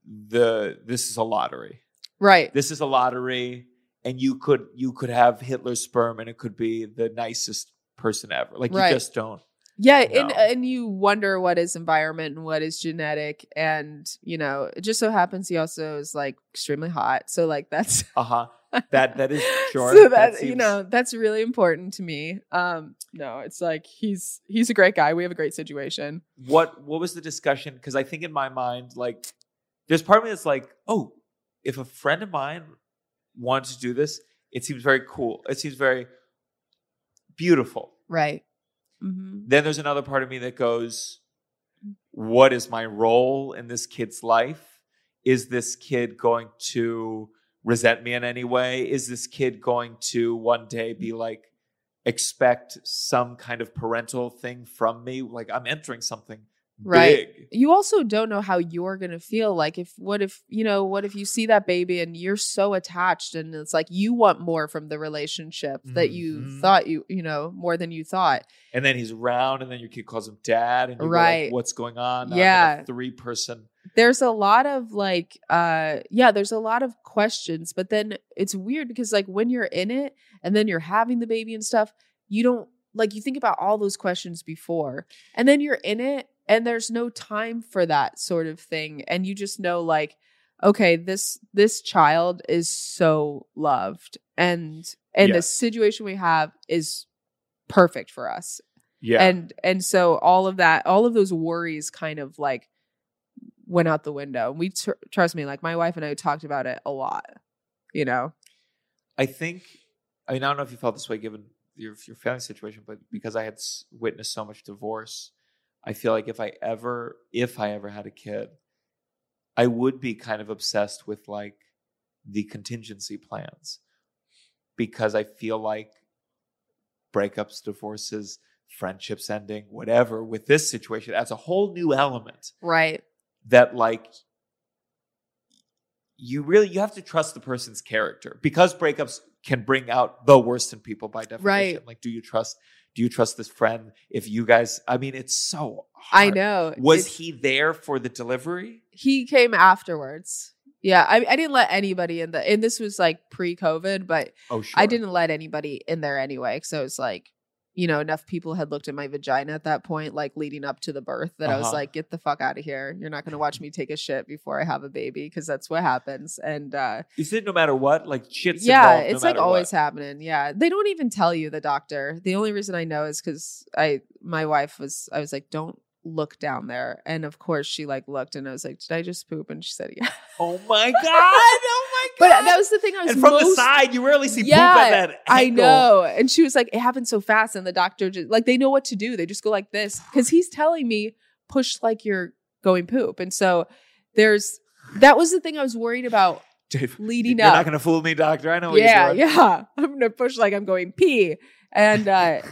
The this is a lottery. Right. This is a lottery, and you could you could have Hitler's sperm, and it could be the nicest person ever. Like Right. you just don't. Yeah, and and you wonder what is environment and what is genetic, and you know, it just so happens he also is like extremely hot. So like that's Uh huh. That that is sure. So that, you seems- know, that's really important to me. Um, no, it's like he's he's a great guy. We have a great situation. what what was the discussion because i think in my mind like there's part of me that's like oh if a friend of mine wanted to do this it seems very cool. It seems very beautiful. Right. hmm then there's another part of me that goes what is my role in this kid's life? Is this kid going to resent me in any way? Is this kid going to one day be like expect some kind of parental thing from me? Like i'm entering something Right. big You also don't know how you're gonna feel. Like if what if you know what if you see that baby and you're so attached and it's like you want more from the relationship that you Mhm. thought you you know more than you thought. and then he's around, and then your kid calls him dad, and you're Right. like, "What's going on?" Yeah. three person. there's a lot of like uh yeah there's a lot of questions but then it's weird because like when you're in it and then you're having the baby and stuff you don't like you think about all those questions before and then you're in it and there's no time for that sort of thing and you just know like okay this this child is so loved and and the situation we have is perfect for us. Yeah, and and so all of that all of those worries kind of like went out the window. We tr- trust me like my wife and i talked about it a lot you know? I think. I mean, I don't know if you felt this way given your your family situation, but because I had s- witnessed so much divorce, I feel like if I ever, if I ever had a kid, I would be kind of obsessed with like the contingency plans because I feel like breakups, divorces, friendships ending, whatever, with this situation adds a whole new element right that like you really you have to trust the person's character because breakups can bring out the worst in people by definition. Right. Like, do you trust? Do you trust this friend? If you guys, I mean, it's so. i know Was It's- he there for the delivery? he came afterwards yeah I, I didn't let anybody in the and this was like pre-covid but Oh, sure. i didn't let anybody in there anyway so it's like you know enough people had looked at my vagina at that point like leading up to the birth that i was Uh-huh. like get the fuck out of here you're not going to watch me take a shit before i have a baby because that's what happens and uh Is it no matter what? Like shit's yeah involved no it's like always what. happening yeah they don't even tell you the doctor the only reason i know is because i my wife was i was like don't look down there and of course she like looked and i was like did i just poop and she said yeah Oh my god! But that was the thing i was and from the side, you rarely see Yeah, poop at that. I know. And she was like, it happened so fast. And the doctor just like they know what to do. They just go like this. Cause he's telling me, push like you're going poop. And so there's that was the thing I was worried about Dave, leading you're up. not gonna fool me, doctor. I know what yeah, you're doing. yeah. I'm gonna push like I'm going pee. And uh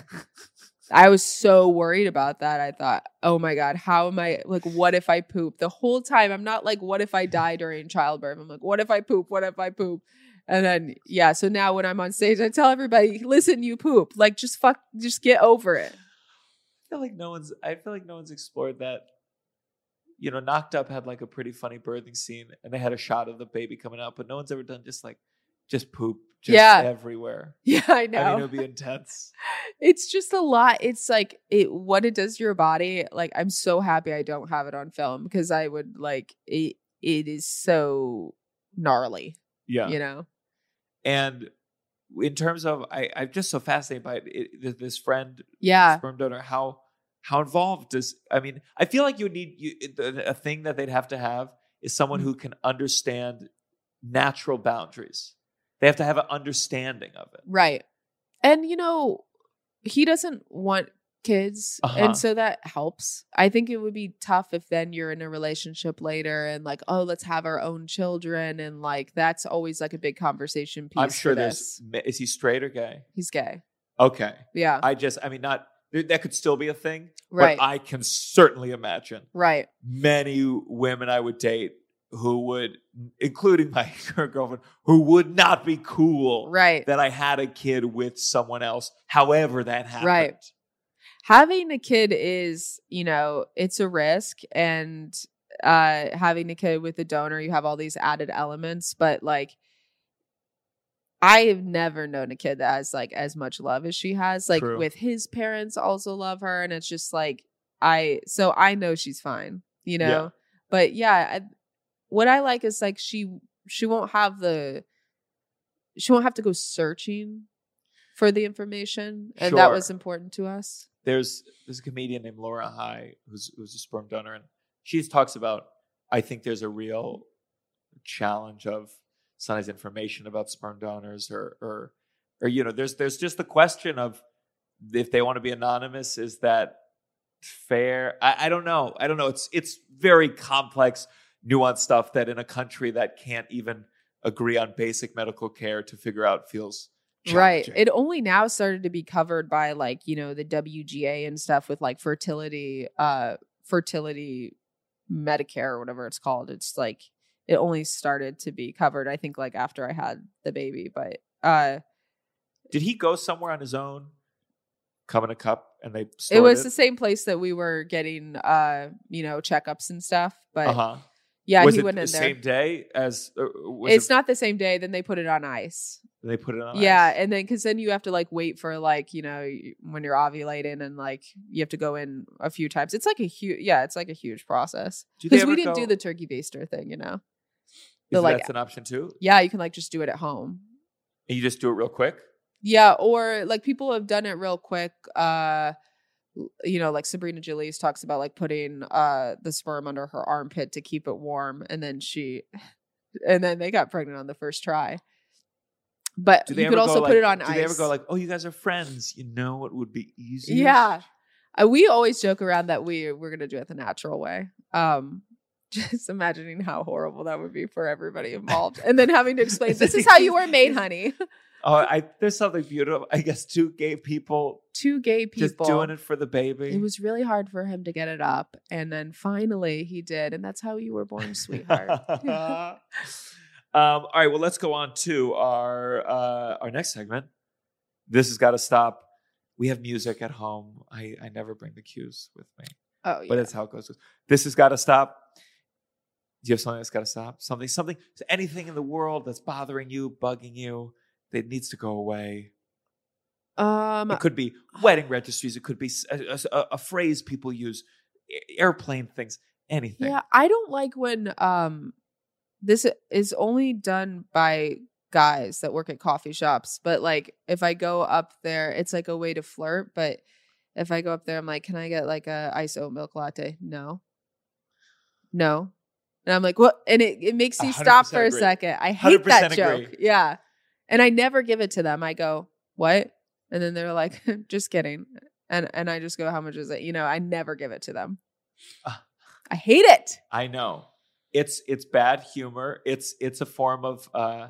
I was so worried about that. I thought, oh my God, how am I like what if I poop? The whole time I'm not like, what if I die during childbirth? I'm like, what if I poop? What if I poop? And then yeah, so now when I'm on stage, I tell everybody, listen, you poop. Like just fuck just get over it. I feel like no one's. I feel like no one's explored that. You know, Knocked Up had like a pretty funny birthing scene, and they had a shot of the baby coming out, but no one's ever done just like just poop, just Yeah. everywhere. Yeah, I I know. mean, it would be intense. it's just a lot. It's like it what it does to your body. Like I'm so happy I don't have it on film because I would like it it is so gnarly, Yeah, you know. and in terms of, I, I'm just so fascinated by it, it, this friend, Yeah. sperm donor, how how involved does? I mean, I feel like you need you, a thing that they'd have to have is someone Mm. who can understand natural boundaries. They have to have an understanding of it. Right. And you know, he doesn't want kids Uh-huh. and so that helps. I think it would be tough if then you're in a relationship later and like, oh, let's have our own children and like that's always like a big conversation piece. I'm sure this. there's. Is he straight or gay? he's gay. Okay. Yeah. I just, I mean, not that could still be a thing, right. but I can certainly imagine right. many women I would date who would, including my current girlfriend, who would not be cool Right. that I had a kid with someone else. However, that happened. Right. having a kid is you know it's a risk and uh having a kid with a donor you have all these added elements but like I have never known a kid that has like as much love as she has. Like True. with his parents also love her, and it's just like I. So I know she's fine, you know. Yeah. But yeah, I, what I like is like she she won't have the she won't have to go searching for the information, and that was important to us. there's there's a comedian named Laura High who's who's a sperm donor, and she talks about. I think there's a real challenge of sometimes information about sperm donors, or or or you know, there's there's just the question of if they want to be anonymous, is that fair? I, I don't know. I don't know. It's it's very complex, nuanced stuff that in a country that can't even agree on basic medical care to figure out feels Right. It only now started to be covered by like, you know, the WGA and stuff with like fertility, uh, fertility Medicare or whatever it's called. It's like it only started to be covered, I think, like after I had the baby. But uh Did he go somewhere on his own? Come in a cup and they it was the same place that we were getting uh, you know, checkups and stuff. But Uh-huh. Yeah, was he it went the in there. same day as uh, was It's it, not the same day, then they put it on ice. they put it on ice. Yeah, ice? and then because then you have to like wait for like you know when you're ovulating and like you have to go in a few times. It's like a huge yeah, it's like a huge process because we didn't go- do the turkey baster thing, you know. The, like- that's an option too? Yeah, you can like just do it at home. And you just do it real quick? Yeah, or like people have done it real quick. Uh, you know, like Sabrina Jalees talks about like putting uh the sperm under her armpit to keep it warm, and then she, and then they got pregnant on the first try. But you could also go, put like- it on do ice. they ever go like, oh, you guys are friends? You know what would be easy? Yeah. Uh, we always joke around that we we're gonna do it the natural way. Um, just imagining how horrible that would be for everybody involved, and then having to explain this is how you were made, honey. Oh, I there's something beautiful. I guess two gay people, Two gay people just doing it for the baby. It was really hard for him to get it up, and then finally he did, and that's how you were born, sweetheart. um, all right, well, let's go on to our uh, our next segment. This has got to stop. We have music at home. I, I never bring the cues with me, oh yeah. but that's how it goes. This has got to stop. Do you have something that's got to stop? Something, something, anything in the world that's bothering you, bugging you, that needs to go away. um, It could be wedding registries. It could be a phrase people use, airplane things, anything. yeah, I don't like when um, this is only done by guys that work at coffee shops. But like, if I go up there, it's like a way to flirt. But if I go up there, I'm like, can I get like a ice oat milk latte? No, no. And I'm like, what? And it, it makes A you stop for a second. I hate that 100% joke. agree. Yeah. And I never give it to them. I go, what? And then they're like, just kidding. And and I just go, how much is it? You know, I never give it to them. Ah. I hate it. I know. It's it's bad humor. It's it's a form of uh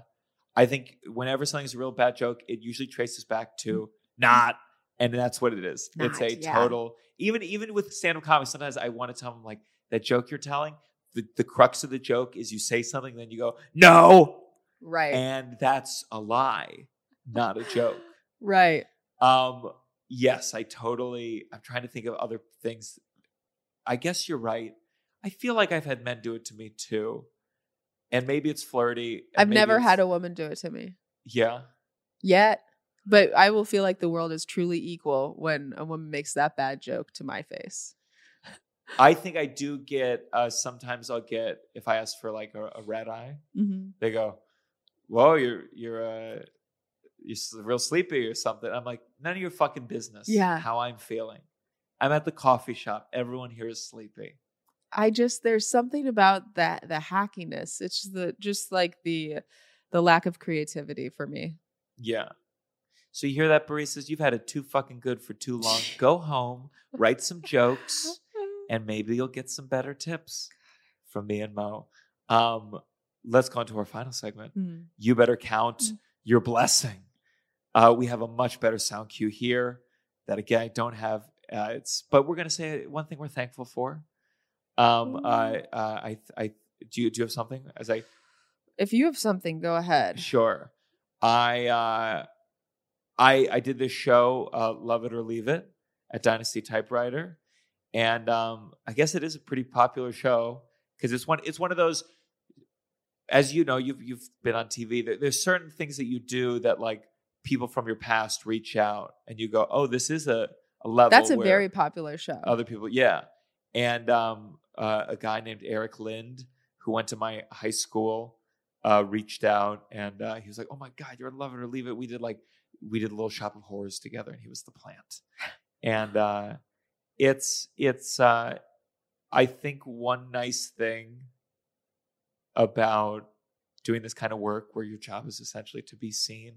I think whenever something's a real bad joke, it usually traces back to not and that's what it is. it's Not, a yeah. total even even with stand-up comedy, sometimes I want to tell them like that joke you're telling, the, the crux of the joke is you say something, then you go, No. Right. And that's a lie, not a joke. right. Um, yes, I totally. I'm trying to think of other things. I guess you're right. I feel like I've had men do it to me too, and maybe it's flirty. I've never had a woman do it to me Yeah, yet. But I will feel like the world is truly equal when a woman makes that bad joke to my face. I think I do get. Uh, sometimes I'll get if I ask for like a, a red eye, Mm-hmm. they go, "Whoa, you're you're uh, you're real sleepy or something." I'm like, none of your fucking business. Yeah. how I'm feeling. I'm at the coffee shop. Everyone here is sleepy. I just there's something about that the hackiness. It's just the just like the the lack of creativity for me. Yeah. So you hear that, baristas? You've had it too fucking good for too long. Go home, write some jokes, and maybe you'll get some better tips from me and Mo. Um, let's go on to our final segment. Mm. You better count Mm. your blessing. Uh, we have a much better sound cue here that again I don't have. Uh, it's but we're gonna say one thing we're thankful for. Um, uh, uh, I, I do. You, do you have something? As I If you have something, go ahead. Sure. I uh I I did this show, uh, Love It or Leave It, at Dynasty Typewriter. And um I guess it is a pretty popular show because it's one it's one of those as you know, you've you've been on TV. There, there's certain things that you do that like people from your past reach out and you go, oh, this is a, a level. That's a very popular show. other people, yeah. And um, uh, a guy named Eric Lind who went to my high school uh, reached out and uh, he was like, "Oh my god, you're in love it or leave it." We did like we did a little shop of horrors together, and he was the plant. And uh, it's it's uh, I think one nice thing about doing this kind of work where your job is essentially to be seen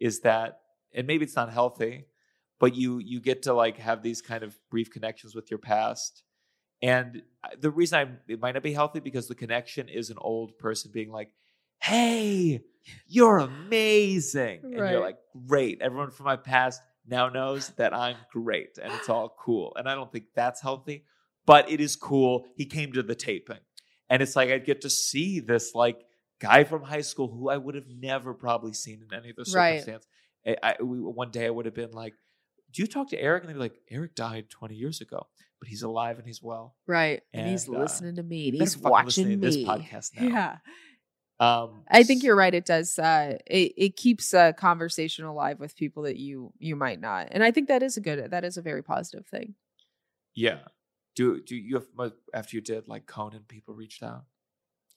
is that and maybe it's not healthy but you you get to like have these kind of brief connections with your past and uh, the reason I it might not be healthy because the connection is an old person being like, "Hey, you're amazing," and you're like, "Great." Everyone from my past now knows that I'm great, and it's all cool. And I don't think that's healthy, but it is cool. He came to the taping, and it's like I'd get to see this like guy from high school who I would have never probably seen in any other Right. circumstance. I, I, we, one day I would have been like, "Do you talk to Eric?" And they'd be like, "Eric died 20 years ago, but he's alive and he's well." right. And, he's uh, listening to me. And he's watching me. this podcast now. Yeah. Um, I think you're right. It does. Uh, it it keeps a conversation alive with people that you you might not, and I think that is a good. That is a very positive thing. Yeah. Do do you have after you did like Conan? People reached out.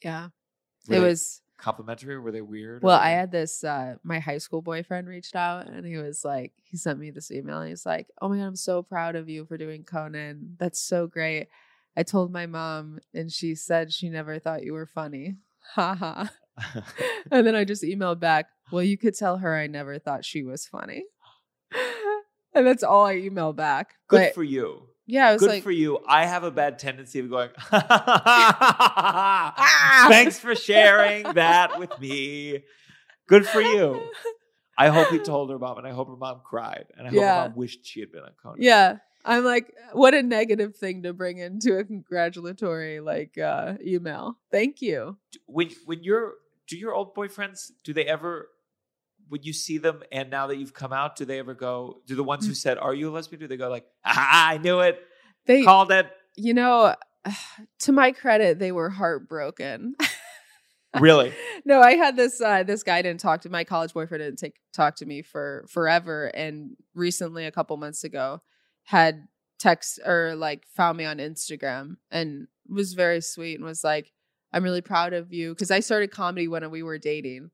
Yeah. Were it was complimentary. Or were they weird? well. I had this. Uh, my high school boyfriend reached out, and he was like, he sent me this email. And he's like, "Oh my god, I'm so proud of you for doing Conan. That's so great." I told my mom, and she said she never thought you were funny. Ha ha. And then I just emailed back, well, you could tell her I never thought she was funny. And that's all I emailed back. Good But for you. Yeah, I was Good like, for you. I have a bad tendency of going. Ah! Thanks for sharing that with me. Good for you. I hope he told her mom, and I hope her mom cried, and I hope Yeah. her mom wished she had been on Conan. yeah. I'm like, what a negative thing to bring into a congratulatory like uh email. Thank you. when when you're do your old boyfriends do they ever when you see them? And now that you've come out do they ever go do the ones Mm. who said are you a lesbian? do they go like ah, i knew it. They called it you know, to my credit, they were heartbroken. really? No, I had this uh this guy didn't talk to my college boyfriend didn't take talk to me for forever and recently a couple months ago had text or like found me on Instagram and was very sweet and was like I'm really proud of you. Cuz I started comedy when we were dating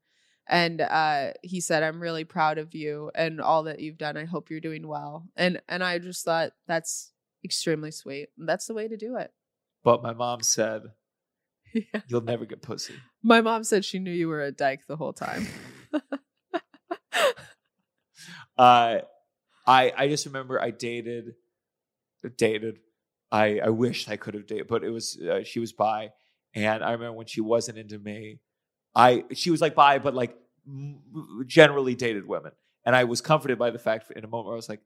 and uh he said I'm really proud of you and all that you've done. I hope you're doing well. And and I just thought that's extremely sweet. That's the way to do it. But my mom said yeah. you'll never get pussy. My mom said she knew you were a dyke the whole time. uh i i just remember i dated dated i i wished i could have dated but it was uh, she was bi and i remember when she wasn't into me i she was like bi but like generally dated women and i was comforted by the fact in a moment where i was like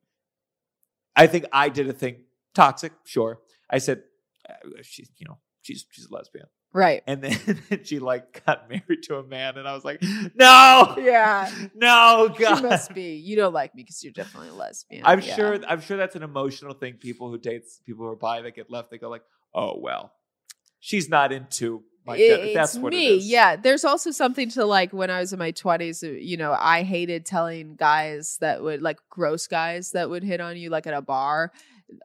i think i did a thing toxic sure i said uh, she's you know she's she's a lesbian right. and then she like got married to a man and i was like no Yeah. no God, She must be. You don't like me because you're definitely a lesbian. I'm Yeah. sure. I'm sure that's an emotional thing. People who date people who are bi that get left, they go like, "Oh well, she's not into my." It- gen- that's it's what me. it is. Yeah. There's also something to like when I was in my 20s, uh, you know, I hated telling guys that would like gross guys that would hit on you like at a bar.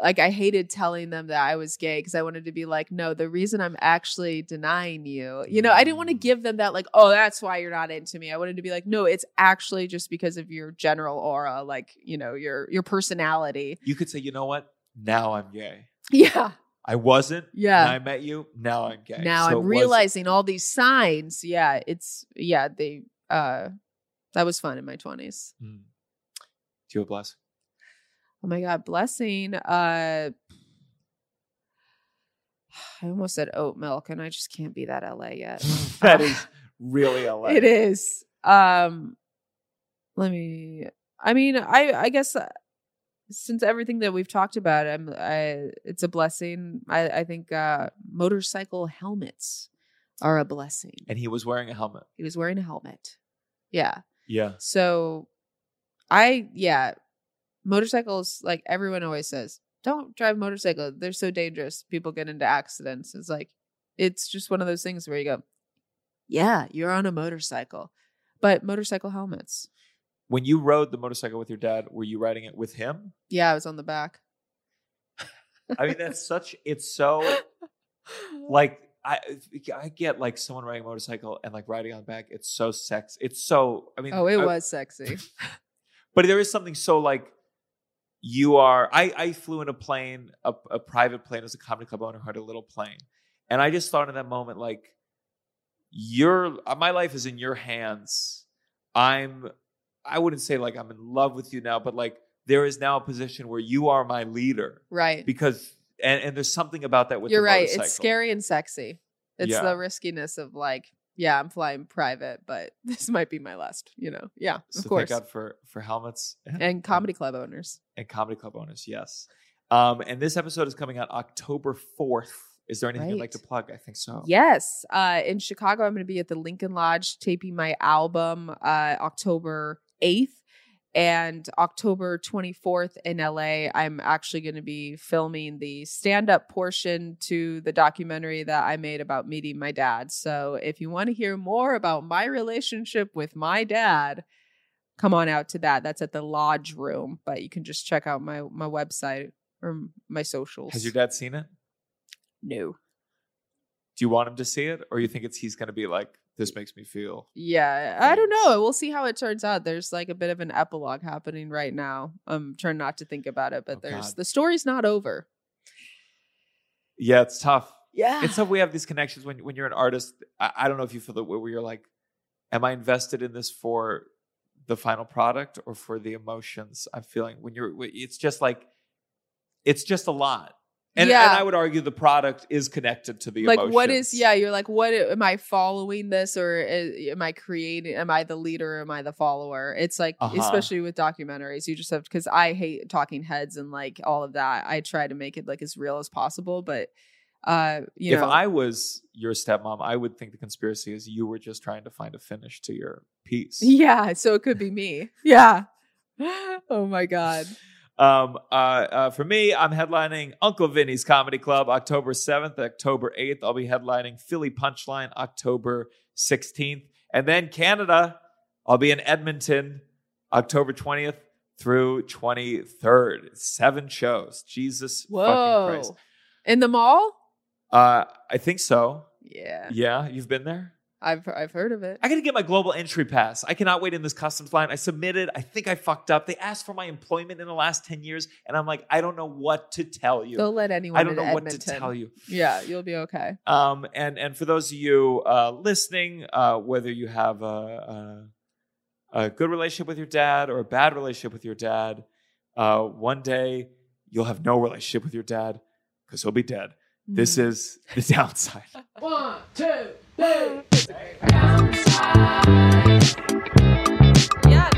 Like I hated telling them that I was gay because I wanted to be like, no, the reason I'm actually denying you, you know, I didn't want to Mm. give them that like, oh, that's why you're not into me. I wanted to be like, no, it's actually just because of your general aura, like you know, your your personality. You could say, you know what? Now I'm gay. Yeah, I wasn't. Yeah. When I met you. Now I'm gay. now So i'm realizing all these signs yeah it's yeah they uh that was fun in my 20s Mm. Do you have a blessing? oh my god blessing uh i almost said oat milk and i just can't be that la yet that is really a it is um let me i mean i i guess uh, since everything that we've talked about i'm i it's a blessing i i think uh motorcycle helmets are a blessing And he was wearing a helmet. He was wearing a helmet. Yeah. Yeah. So I yeah, motorcycles like everyone always says, don't drive motorcycle. They're so dangerous. People get into accidents. It's like it's just one of those things where you go, Yeah, you're on a motorcycle, but motorcycle helmets. When you rode the motorcycle with your dad, were you riding it with him? Yeah, I was on the back. I mean, that's such. It's so like I I get like someone riding a motorcycle and like riding on the back. It's so sex. It's so. I mean, oh, it I- was sexy. but there is something so like you are. I I flew in a plane, a, a private plane as a comedy club owner who had a little plane, and I just thought in that moment like your my life is in your hands. I'm. I wouldn't say like I'm in love with you now, but like there is now a position where you are my leader right. because and, and there's something about that with You're the right. motorcycle. It's scary and sexy. It's Yeah. the riskiness of like, yeah, I'm flying private, but this might be my last, you know. Yeah, So of course. thank God for for helmets and comedy club owners. and comedy club owners. Yes. Um, and this episode is coming out October fourth. Is there anything you'd like to plug? I think so. Yes. Uh, in Chicago, I'm going to be at the Lincoln Lodge taping my album uh, October 8th. And October 24th in LA, I'm actually going to be filming the stand up portion to the documentary that I made about meeting my dad. So if you want to hear more about my relationship with my dad, come on out to that. That's at the Lodge Room, but you can just check out my, my website or my socials. Has your dad seen it? No. Do you want him to see it, or you think it's he's going to be like, "This makes me feel"? Yeah, I don't know. We'll see how it turns out. There's like a bit of an epilogue happening right now. I'm trying not to think about it, but Oh, there's God. the story's not over. Yeah, it's tough. Yeah. It's tough. We have these connections when when you're an artist. I, I don't know if you feel that way where you're like, "Am I invested in this for the final product or for the emotions I'm feeling?" When you're, it's just like, it's just a lot. And, Yeah. and I would argue the product is connected to the like emotions. what is yeah you're like what am i following this or i- am i creating am i the leader or am i the follower it's like Uh-huh. especially with documentaries you just have because i hate talking heads and like all of that i try to make it like as real as possible but uh you if know I was your stepmom, I would think the conspiracy is you were just trying to find a finish to your piece. yeah so it could be me yeah oh my god Um, uh, uh, for me, I'm headlining Uncle Vinnie's Comedy Club October 7th, October 8th. I'll be headlining Philly Punchline October 16th. And then Canada, I'll be in Edmonton October 20th through 23rd. Seven shows. Jesus fucking whoa Christ. in the mall Uh, I think so. yeah Yeah, you've been there? I've I've heard of it. I got to get my global entry pass. I cannot wait in this customs line. I submitted. I think I fucked up. They asked for my employment in the last 10 years. And I'm like, I don't know what to tell you. Don't let anyone. I don't in know what to tell you. Yeah, you'll be okay. Um, and, and for those of you uh, listening, uh, whether you have a, a, a good relationship with your dad or a bad relationship with your dad, uh, one day you'll have no relationship with your dad because he'll be dead. This Mm. is the downside. One, two, Hey. Yeah,